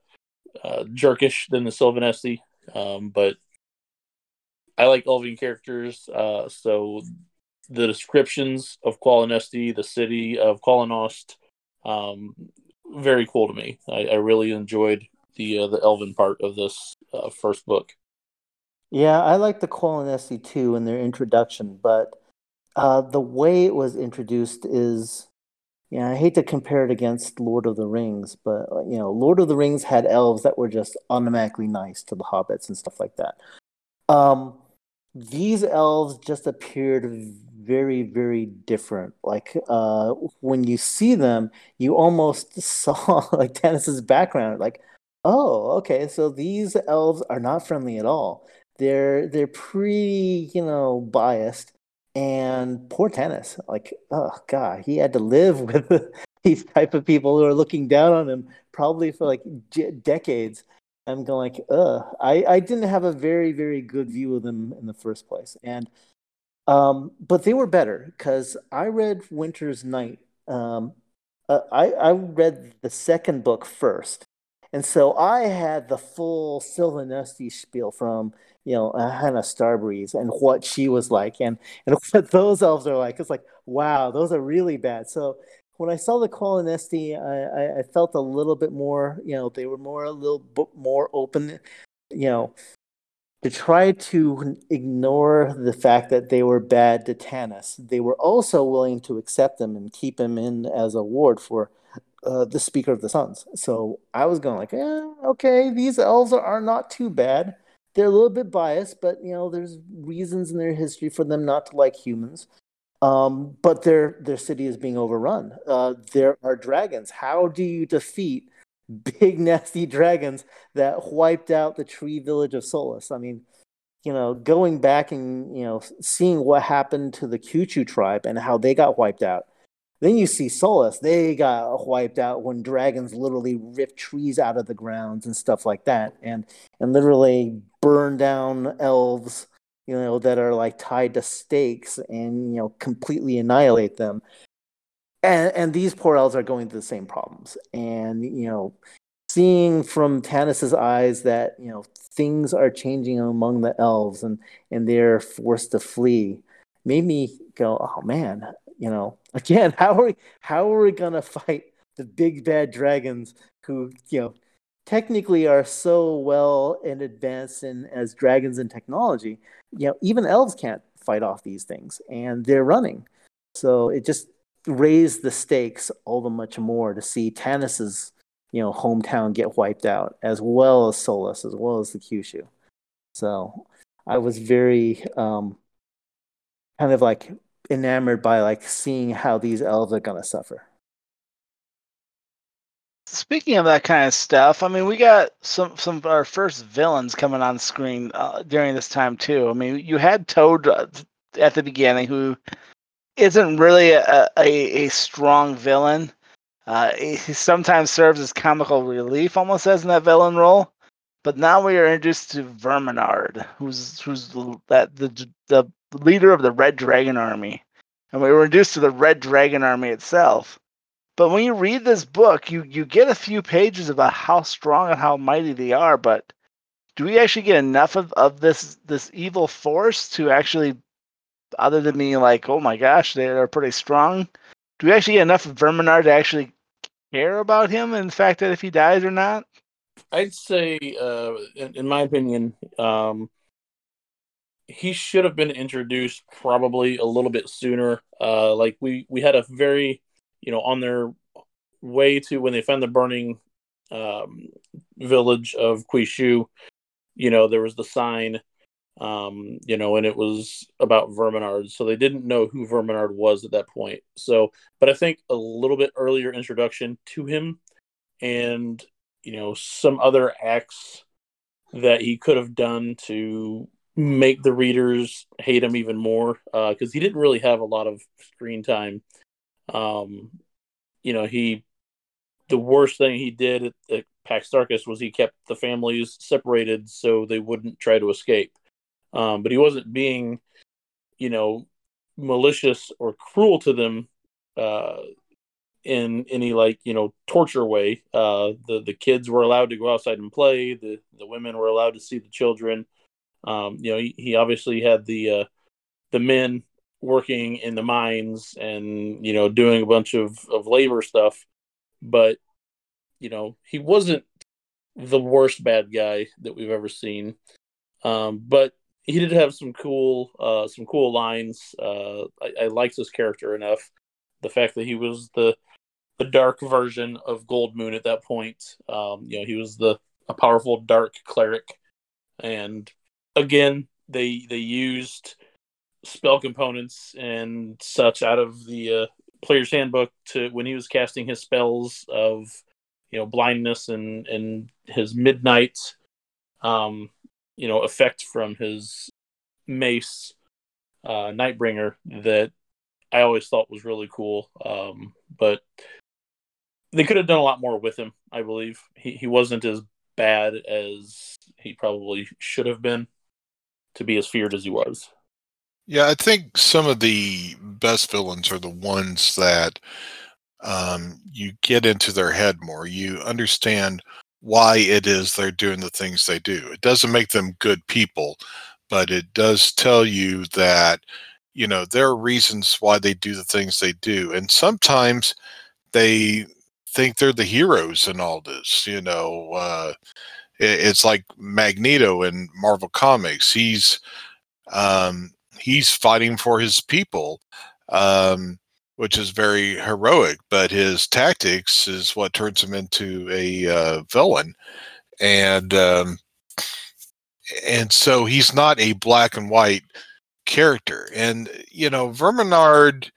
uh, jerkish than the Silvanesti, um, but I like Elvian characters. Uh, so the descriptions of Qualinesti, the city of Qualinost, um, very cool to me. I, I really enjoyed the uh, the Elven part of this uh, first book. Yeah, I like the Qualinesti too in their introduction, but uh, the way it was introduced is yeah, I hate to compare it against Lord of the Rings, but uh, you know, Lord of the Rings had elves that were just automatically nice to the hobbits and stuff like that. Um, these elves just appeared very, very different. Like uh, when you see them, you almost saw like Tanis's background. Like, oh, okay, so these elves are not friendly at all. They're they're pretty, you know, biased and poor Tanis, like, oh god, he had to live with these type of people who are looking down on him probably for like decades. I'm going like, ugh. I, I didn't have a very very good view of them in the first place, and um, but they were better because I read Winter's Night. Um, uh, I I read the second book first, and so I had the full Silvanesti spiel from you know Alhana Starbreeze and what she was like and and what those elves are like. It's like wow, those are really bad. So when I saw the Qualinesti, I, I, I felt a little bit more. You know, they were more a little bit more open. You know, to try to ignore the fact that they were bad to Tanis. They were also willing to accept him and keep him in as a ward for uh, the Speaker of the Suns. So I was going like, eh, okay, these elves are, are not too bad they're a little bit biased, but you know, there's reasons in their history for them not to like humans. Um, but their their city is being overrun. Uh, there are dragons. How do you defeat big nasty dragons that wiped out the tree village of Solace? I mean, you know, going back and you know seeing what happened to the Que-Shu tribe and how they got wiped out. Then you see Solace; they got wiped out when dragons literally ripped trees out of the grounds and stuff like that, and and literally burn down elves you know, that are like tied to stakes and, you know, completely annihilate them. And, and these poor elves are going through the same problems. And, you know, seeing from Tanis's eyes that, you know, things are changing among the elves and, and they're forced to flee made me go, oh man, you know, again, how are we, how are we to fight the big bad dragons who, you know, technically are so well in advanced in as dragons and technology, you know, even elves can't fight off these things, and they're running. So it just raised the stakes all the much more to see Tanis's you know hometown get wiped out, as well as Solace, as well as the Que-Shu. So I was very um, kind of like enamored by like seeing how these elves are gonna suffer. Speaking of that kind of stuff, I mean, we got some some of our first villains coming on screen uh, during this time too. I mean, you had Toede at the beginning, who isn't really a, a, a strong villain. Uh, he sometimes serves as comical relief, almost as in that villain role. But now we are introduced to Verminaard, who's who's that the the leader of the Red Dragon Army, and we were introduced to the Red Dragon Army itself but when you read this book, you you get a few pages about how strong and how mighty they are, but do we actually get enough of, of this this evil force to actually other than being like, oh my gosh, they're pretty strong? Do we actually get enough of Verminaard to actually care about him and the fact that if he dies or not? I'd say, uh, in, in, my opinion, um, he should have been introduced probably a little bit sooner. Uh, like we we had a very you know, on their way to when they found the burning um, village of Que-Shu, you know, there was the sign, um, you know, and it was about Verminaard. So they didn't know who Verminaard was at that point. So, but I think a little bit earlier introduction to him and, you know, some other acts that he could have done to make the readers hate him even more because uh, he didn't really have a lot of screen time um, you know, he the worst thing he did at, at Pax Tharkas was he kept the families separated so they wouldn't try to escape. Um, but he wasn't being, you know, malicious or cruel to them uh, in any like you know torture way. Uh, the the kids were allowed to go outside and play. The the women were allowed to see the children. Um, you know, he, he obviously had the uh, the men working in the mines and you know doing a bunch of of labor stuff but you know he wasn't the worst bad guy that we've ever seen. Um, but he did have some cool uh, some cool lines. Uh, I, I liked his character enough. The fact that he was the the dark version of Goldmoon at that point um, you know he was the a powerful dark cleric. And again they they used spell components and such out of the uh, player's handbook to when he was casting his spells of you know blindness and and his midnight um you know effect from his mace uh nightbringer that i always thought was really cool um but they could have done a lot more with him i believe. He, he wasn't as bad as he probably should have been to be as feared as he was yeah, I think some of the best villains are the ones that um, you get into their head more. You understand why it is they're doing the things they do. It doesn't make them good people, but it does tell you that, you know, there are reasons why they do the things they do. And sometimes they think they're the heroes in all this, you know. Uh, it's like Magneto in Marvel Comics. He's um, he's fighting for his people, um, which is very heroic. But his tactics is what turns him into a uh, villain, and um, and so he's not a black and white character. And you know, Verminaard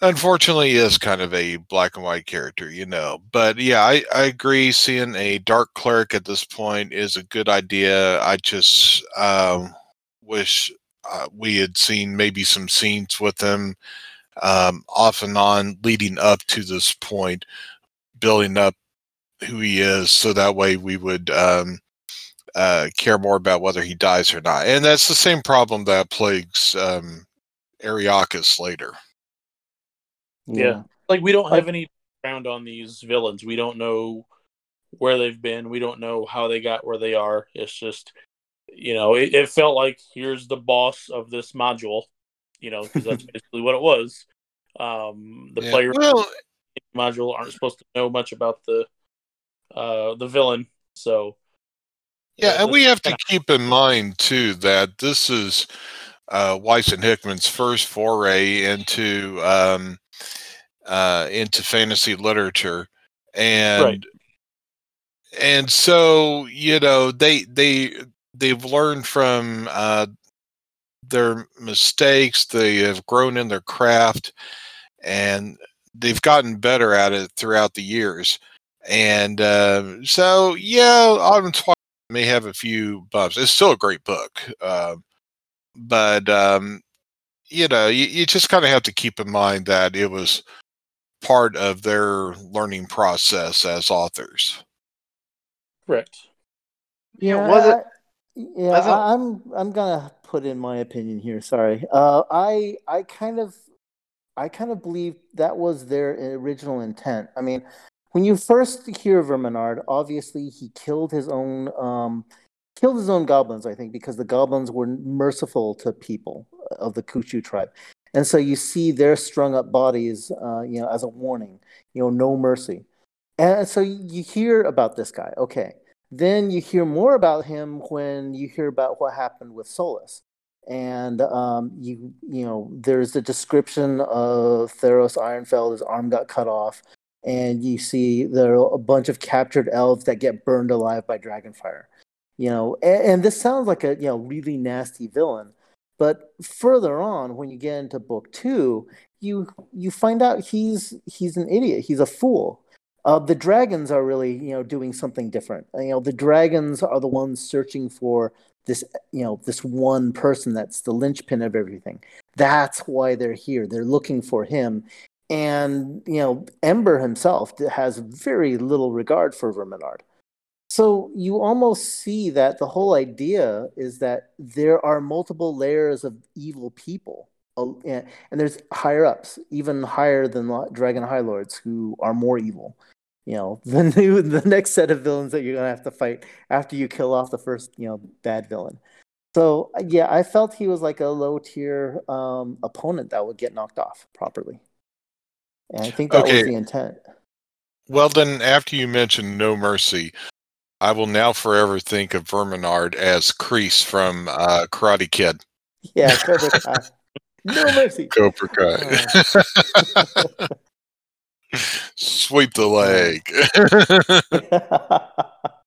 unfortunately is kind of a black and white character, you know. But yeah, I, I agree. Seeing a dark cleric at this point is a good idea. I just um, wish uh, we had seen maybe some scenes with him um, off and on leading up to this point, building up who he is, so that way we would um, uh, care more about whether he dies or not. And that's the same problem that plagues um, later. Yeah. Like we don't have any ground on these villains. We don't know where they've been. We don't know how they got where they are. It's just, you know, it, it felt like here's the boss of this module, you know, because that's basically what it was. Um, the Yeah. players Well, module aren't supposed to know much about the uh, the villain, so Yeah, uh, and we have to keep in mind too that this is uh, Weiss and Hickman's first foray into um, uh, into fantasy literature, and Right. and so you know they they they've learned from uh, their mistakes. They have grown in their craft, and they've gotten better at it throughout the years. And uh, so, yeah, Autumn Twilight may have a few bumps. It's still a great book, uh, but um, you know, you, you just kind of have to keep in mind that it was part of their learning process as authors. correct. Yeah, was it- I- yeah, was it- I, I'm I'm gonna put in my opinion here. Sorry, uh, I I kind of I kind of believe that was their original intent. I mean, when you first hear Verminaard, obviously he killed his own um, killed his own goblins. I think because the goblins were merciful to people of the Que-Shu tribe, and so you see their strung up bodies, uh, you know, as a warning. You know, no mercy. And so you hear about this guy. Okay. Then you hear more about him when you hear about what happened with Solace. And um, you you know there's a description of Theros Ironfeld, his arm got cut off, and you see there are a bunch of captured elves that get burned alive by dragonfire. You know, and, and this sounds like a you know really nasty villain. But further on, when you get into book two, you you find out he's he's an idiot. He's a fool. Uh, the dragons are really, you know, doing something different. Uh, You know, the dragons are the ones searching for this, you know, this one person that's the linchpin of everything. That's why they're here. They're looking for him. And, you know, Ember himself has very little regard for Verminaard. So you almost see that the whole idea is that there are multiple layers of evil people. Uh, And and there's higher ups, even higher than Dragon High Lords, who are more evil. You know, the new, the next set of villains that you're gonna have to fight after you kill off the first, you know, bad villain. So yeah, I felt he was like a low tier um, opponent that would get knocked off properly, and I think that Okay. was the intent. Well, then, after you mentioned No Mercy, I will now forever think of Verminaard as Kreese from uh, Karate Kid. Yeah, Cobra Kai. no mercy. Cobra Kai. Sweep the leg.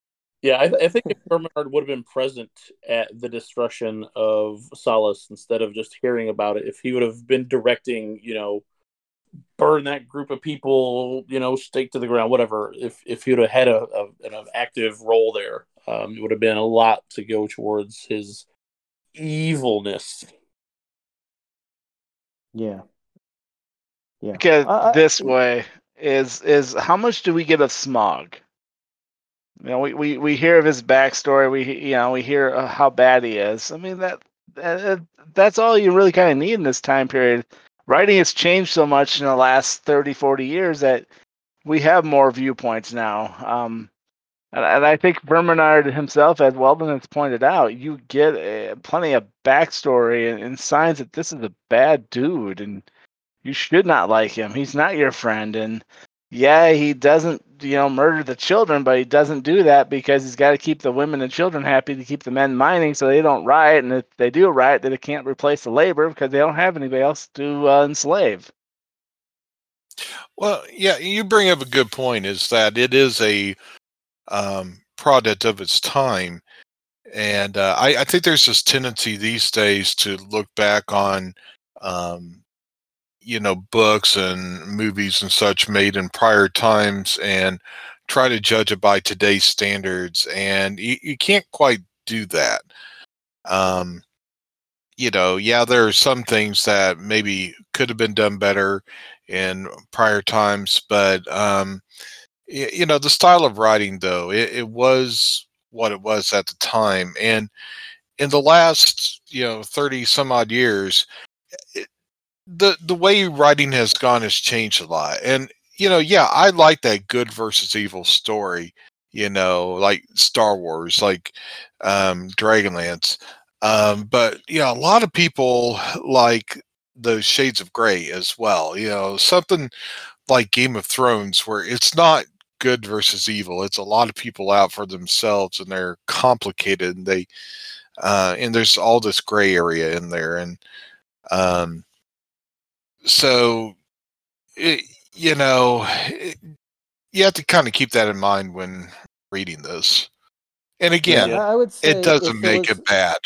Yeah, I, I think if Verminaard would have been present at the destruction of Solace instead of just hearing about it, if he would have been directing, you know, burn that group of people, you know, stake to the ground, whatever. If if he would have had a, a an active role there, um, it would have been a lot to go towards his evilness. yeah. Yeah. Look at I- I- this way is is how much do we get of Smaug? You know, we, we, we hear of his backstory. We you know we hear uh, how bad he is. I mean that, that that's all you really kind of need in this time period. Writing has changed so much in the last 30, 40 years that we have more viewpoints now. Um, and, and I think Verminaard himself, as Weldon has pointed out, you get uh, plenty of backstory and, and signs that this is a bad dude and you should not like him. He's not your friend. And yeah, he doesn't, you know, murder the children, but he doesn't do that because he's got to keep the women and children happy to keep the men mining so they don't riot. And if they do riot, then they can't replace the labor because they don't have anybody else to uh, enslave. Well, yeah, you bring up a good point. Is that it is a um, product of its time, and uh, I, I think there's this tendency these days to look back on um, you know books and movies and such made in prior times and try to judge it by today's standards and you, you can't quite do that. Um, you know yeah there are some things that maybe could have been done better in prior times but um, y- you know the style of writing though it, it was what it was at the time and in the last you know 30 some odd years it, the the way writing has gone has changed a lot. And you know yeah i like that good versus evil story you know like star wars like um dragonlance. Um but you know a lot of people like those shades of gray as well you know something like game of thrones where it's not good versus evil. It's a lot of people out for themselves and they're complicated and they uh and there's all this gray area in there and um so it, you know it, you have to kind of keep that in mind when reading this and again Yeah, I would say it doesn't if there make was- it bad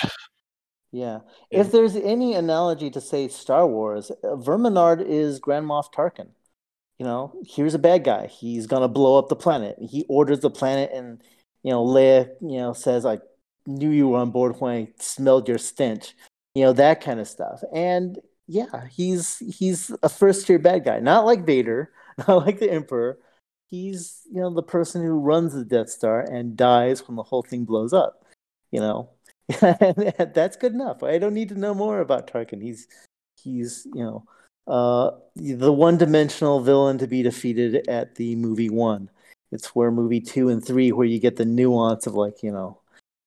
Yeah. Yeah. If there's any analogy to say Star Wars, uh, Verminaard is Grand Moff Tarkin. You know, here's a bad guy. He's gonna blow up the planet. He orders the planet, and you know, Leia, you know, says I knew you were on board when I smelled your stench. You know that kind of stuff. And yeah, he's he's a first tier bad guy, not like Vader, not like the Emperor. He's you know the person who runs the Death Star and dies when the whole thing blows up. You know, that's good enough. I don't need to know more about Tarkin. He's he's you know uh, the one-dimensional villain to be defeated at the movie one. It's where movie two and three where you get the nuance of like you know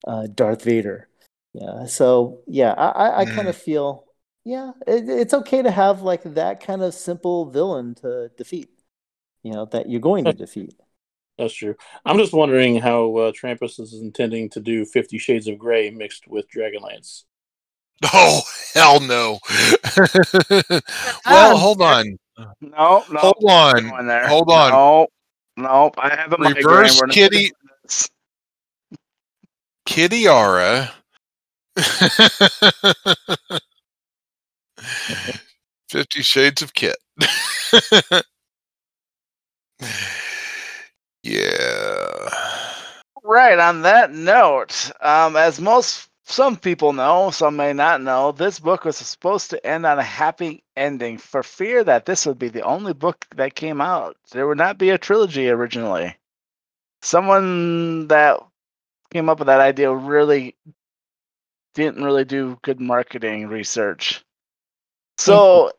uh, Darth Vader. Yeah. So yeah, I I, I Mm. kind of feel yeah it, it's okay to have like that kind of simple villain to defeat. You know that you're going to defeat. That's true. I'm just wondering how uh, Trampas is intending to do Fifty Shades of Grey mixed with Dragonlance. oh hell no well hold on No, no. hold on there. hold on. No, no. I have a migraine. Reverse We're kitty- doing this. Kitiara. Fifty Shades of Kit. yeah. Right. On that note, um, as most some people know, some may not know, this book was supposed to end on a happy ending. For fear that this would be the only book that came out, there would not be a trilogy originally. Someone that came up with that idea really didn't really do good marketing research. So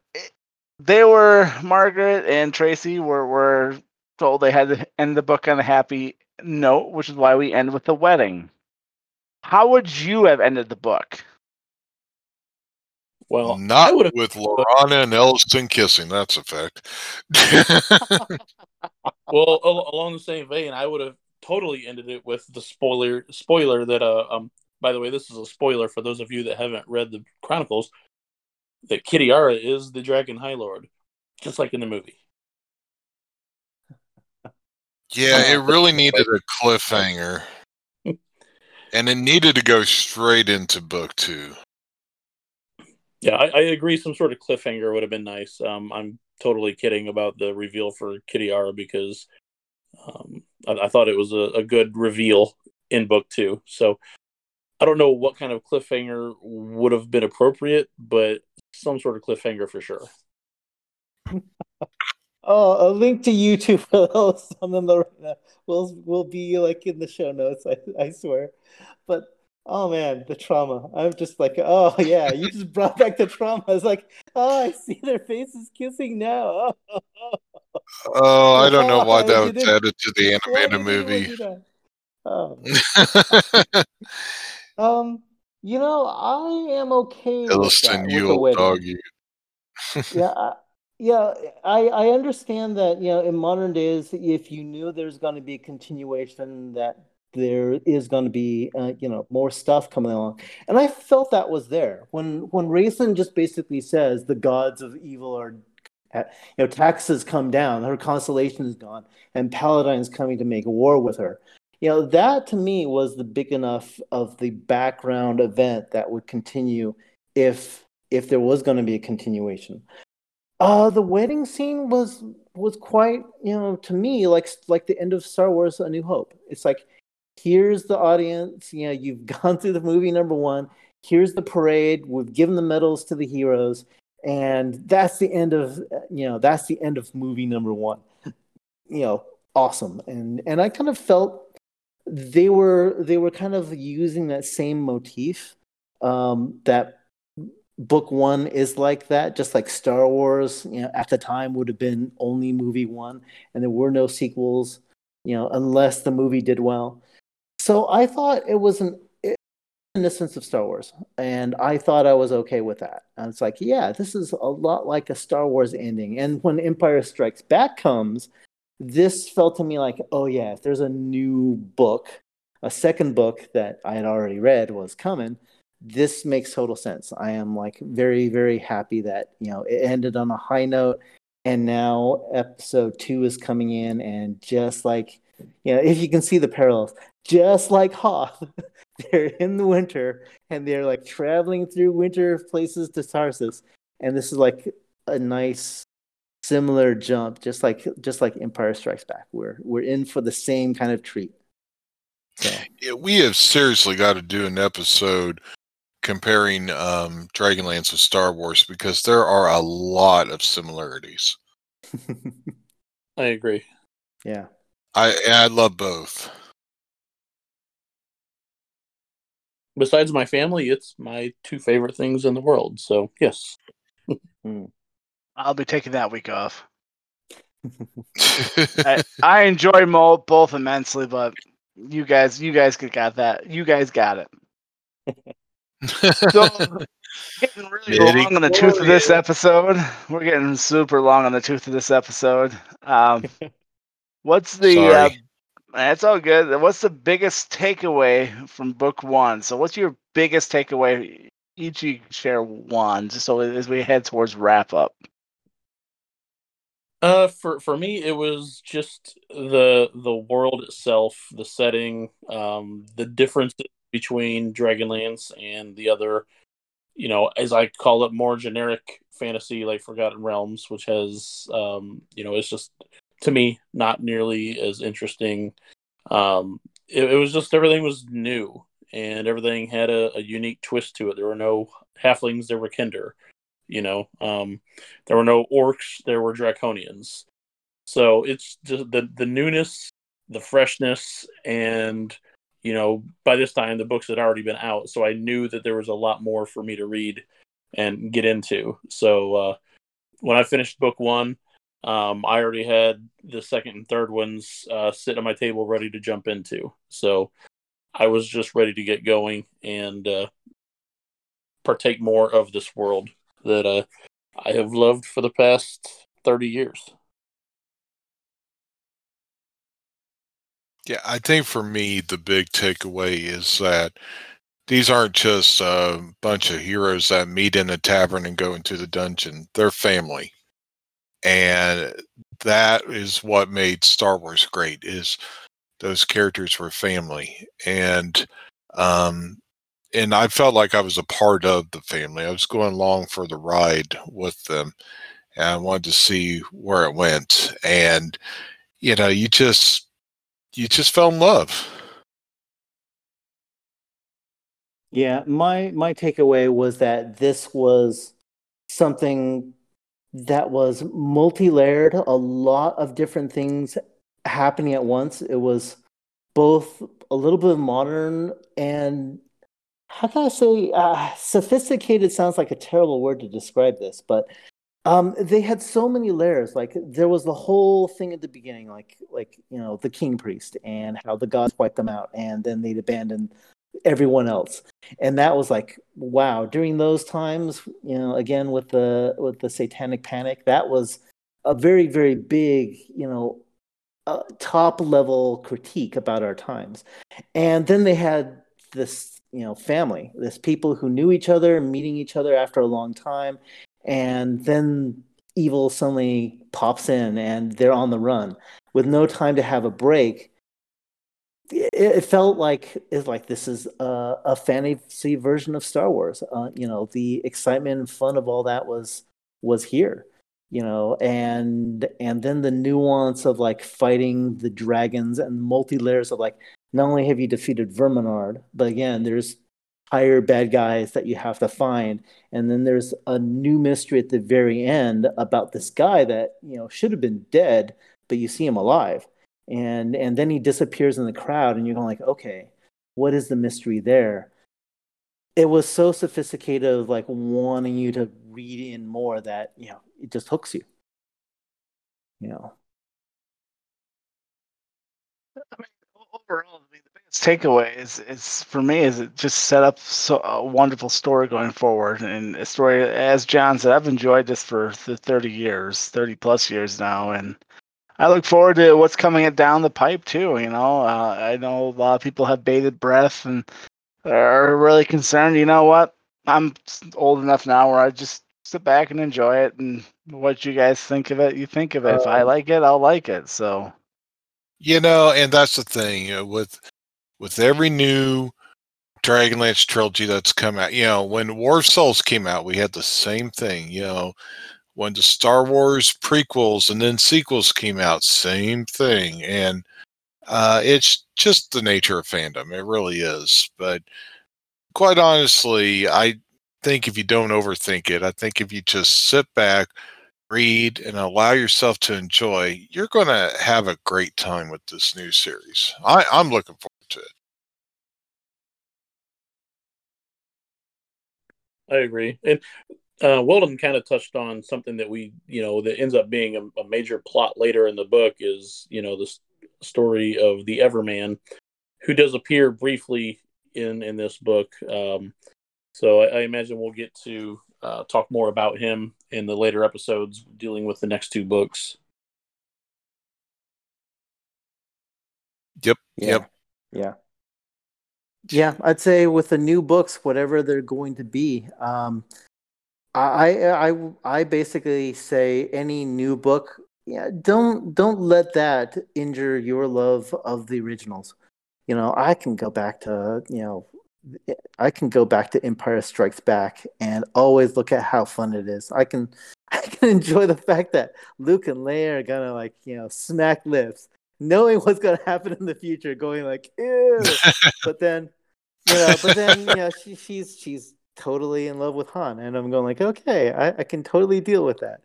they were Margaret and Tracy were were told they had to end the book on a happy note, which is why we end with the wedding. How would you have ended the book? Well, Not would with Laurana and Elistan kissing, that's a fact. Well, al- along the same vein, I would have totally ended it with the spoiler. Spoiler that uh um. By the way, this is a spoiler for those of you that haven't read the Chronicles. That Kitiara is the Dragon High Lord, just like in the movie. yeah, it really needed a cliffhanger. and it needed to go straight into book two. Yeah, I, I agree. Some sort of cliffhanger would have been nice. Um, I'm totally kidding about the reveal for Kitiara because um, I, I thought it was a, a good reveal in book two. So I don't know what kind of cliffhanger would have been appropriate, but some sort of cliffhanger for sure. Oh, a link to YouTube for those on the Laurana will will be like in the show notes. I I swear, but oh man, the trauma. I'm just like, oh yeah, you just brought back the trauma. I was like, oh, I see their faces kissing now. Oh, Oh, I don't know why Why that was added to the animated movie. Oh, um, you know, I am okay with that. With you the old wedding. dog, you. yeah I, yeah i i understand that you know in modern days if you knew there's going to be a continuation that there is going to be uh, you know more stuff coming along and i felt that was there when when Raistlin just basically says the gods of evil are you know Takhisis come down her constellation is gone and paladine's coming to make war with her you know, that to me was the big enough of the background event that would continue if if there was going to be a continuation. Uh, the wedding scene was was quite, you know, to me like like the end of Star Wars: A New Hope. It's like here's the audience, you know, you've gone through the movie number one. Here's the parade. We've given the medals to the heroes, and that's the end of you know that's the end of movie number one. You know, awesome. And and I kind of felt they were they were kind of using that same motif um, that book one is like that, just like Star Wars, you know, at the time would have been only movie one, and there were no sequels, you know, unless the movie did well. So I thought it was an innocence of Star Wars, and I thought I was okay with that. And it's like, yeah, this is a lot like a Star Wars ending. And when Empire Strikes Back comes, this felt to me like, oh yeah, if there's a new book, a second book that I had already read was coming this makes total sense. I am like very, very happy that, you know, it ended on a high note and now episode two is coming in and just like, you know, if you can see the parallels, just like Hoth, they're in the winter and they're like traveling through winter places to Tarsis. And this is like a nice similar jump, just like just like Empire Strikes Back. We're we're in for the same kind of treat. So. Yeah, we have seriously got to do an episode comparing um, Dragonlance with Star Wars because there are a lot of similarities. I agree. Yeah. I I love both. Besides my family, it's my two favorite things in the world. So yes. Hmm. I'll be taking that week off. I, I enjoy Mo both immensely, but you guys, you guys got that. You guys got it. so getting really long on the tooth of this episode. We're getting super long on the tooth of this episode. Um, what's the? Uh, that's all good. What's the biggest takeaway from book one? So, what's your biggest takeaway? Each you share one, just so as we head towards wrap up. Uh, for for me, it was just the the world itself, the setting, um, the differences between Dragonlance and the other, you know, as I call it, more generic fantasy like Forgotten Realms, which has, um, you know, it's just to me not nearly as interesting. Um, it, it was just everything was new and everything had a, a, unique twist to it. There were no halflings, there were kender. You know, um, there were no orcs, there were draconians. So it's just the the newness, the freshness, and you know, by this time the books had already been out, so I knew that there was a lot more for me to read and get into. So uh, when I finished book one, um, I already had the second and third ones uh, sit on my table ready to jump into. So I was just ready to get going and uh, partake more of this world that uh, I have loved for the past 30 years. Yeah, I think for me, the big takeaway is that these aren't just a bunch of heroes that meet in a tavern and go into the dungeon. They're family. And that is what made Star Wars great is those characters were family. And um and I felt like I was a part of the family. I was going along for the ride with them. And I wanted to see where it went. And you know, you just you just fell in love. Yeah, my my takeaway was that this was something that was multi-layered, a lot of different things happening at once. It was both a little bit modern and how can I say uh, sophisticated sounds like a terrible word to describe this, but um, they had so many layers. Like there was the whole thing at the beginning, like like you know the king priest and how the gods wiped them out, and then they'd abandon everyone else, and that was like wow. During those times, you know, again with the with the satanic panic, that was a very very big you know uh, top level critique about our times, and then they had this you know family this people who knew each other meeting each other after a long time and then evil suddenly pops in and they're on the run with no time to have a break it, it felt like it's like this is a, a fantasy version of Star Wars. Uh, you know, the excitement and fun of all that was was here. You know, and and then the nuance of like fighting the dragons and multi layers of like not only have you defeated Verminaard, but again, there's higher bad guys that you have to find, and then there's a new mystery at the very end about this guy that you know should have been dead, but you see him alive. And and then he disappears in the crowd and you're going like okay what is the mystery there? It was so sophisticated of like wanting you to read in more that you know it just hooks you. You know? I mean, overall, I mean, the biggest takeaway is, is for me is it just set up so a wonderful story going forward, and a story as John said, I've enjoyed this for the thirty years, thirty plus years now, and I look forward to what's coming down the pipe too. You know, uh, I know a lot of people have bated breath and are really concerned. You know what? I'm old enough now where I just sit back and enjoy it, and what you guys think of it, you think of it. if I Um, like it, I'll like it. So You know, and that's the thing, you know, with with every new Dragonlance trilogy that's come out, you know, when War of Souls came out, we had the same thing, you know. When the Star Wars prequels and then sequels came out, same thing. And uh, it's just the nature of fandom. It really is. But quite honestly, I think if you don't overthink it, I think if you just sit back, read, and allow yourself to enjoy, you're going to have a great time with this new series. I, I'm looking forward to it. I agree. And uh, Weldon kind of touched on something that we, you know, that ends up being a, a major plot later in the book is, you know, the story of the Everman, who does appear briefly in in this book. Um, so I, I imagine we'll get to uh, talk more about him in the later episodes dealing with the next two books. Yep. yeah Yep. yeah yeah i'd say with the new books whatever they're going to be um I, I I I basically say any new book, yeah, don't don't let that injure your love of the originals. You know, I can go back to you know, I can go back to Empire Strikes Back and always look at how fun it is. I can I can enjoy the fact that Luke and Leia are gonna like you know smack lips, knowing what's gonna happen in the future, going like ew, but then you know, but then you know she she's she's totally in love with Han, and I'm going like, okay, I, I can totally deal with that.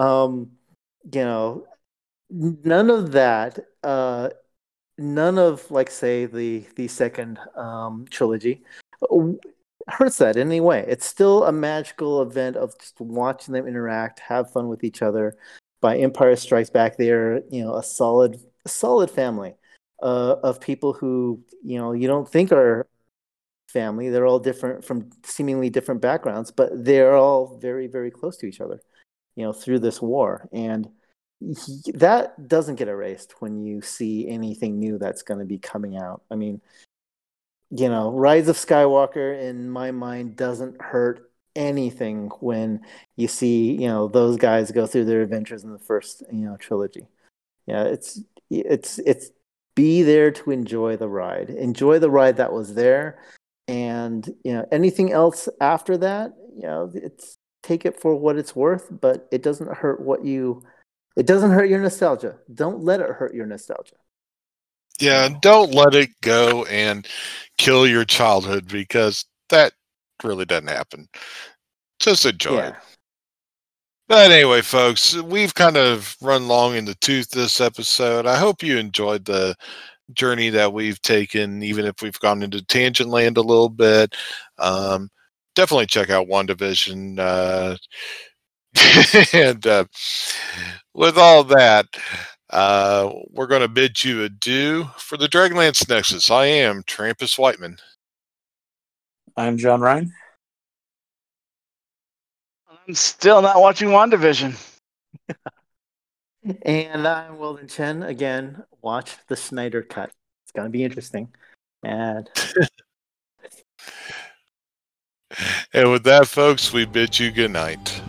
Um, you know, none of that, uh, none of like say the the second um trilogy uh, hurts that in any way. It's still a magical event of just watching them interact, have fun with each other. By Empire Strikes Back, they're you know a solid solid family uh, of people who you know you don't think are family. They're all different from seemingly different backgrounds, but they're all very, very close to each other, you know, through this war. And he, that doesn't get erased when you see anything new that's going to be coming out. I mean, you know, Rise of Skywalker in my mind doesn't hurt anything when you see, you know, those guys go through their adventures in the first, you know, trilogy. Yeah, it's it's it's be there to enjoy the ride. Enjoy the ride that was there and you know anything else after that you know it's take it for what it's worth but it doesn't hurt what you it doesn't hurt your nostalgia don't let it hurt your nostalgia Yeah, don't let it go and kill your childhood because that really doesn't happen. Just enjoy it. But anyway, folks, we've kind of run long in the tooth this episode. I hope you enjoyed the journey that we've taken, even if we've gone into tangent land a little bit. Um, definitely check out WandaVision. Uh, and uh, with all that, uh, we're going to bid you adieu for the Dragonlance Nexus. I am Trampas Whiteman. I'm John Ryan. I'm still not watching WandaVision. and i'm weldon chen again watch the snyder cut it's going to be interesting and And with that, folks, we bid you good night.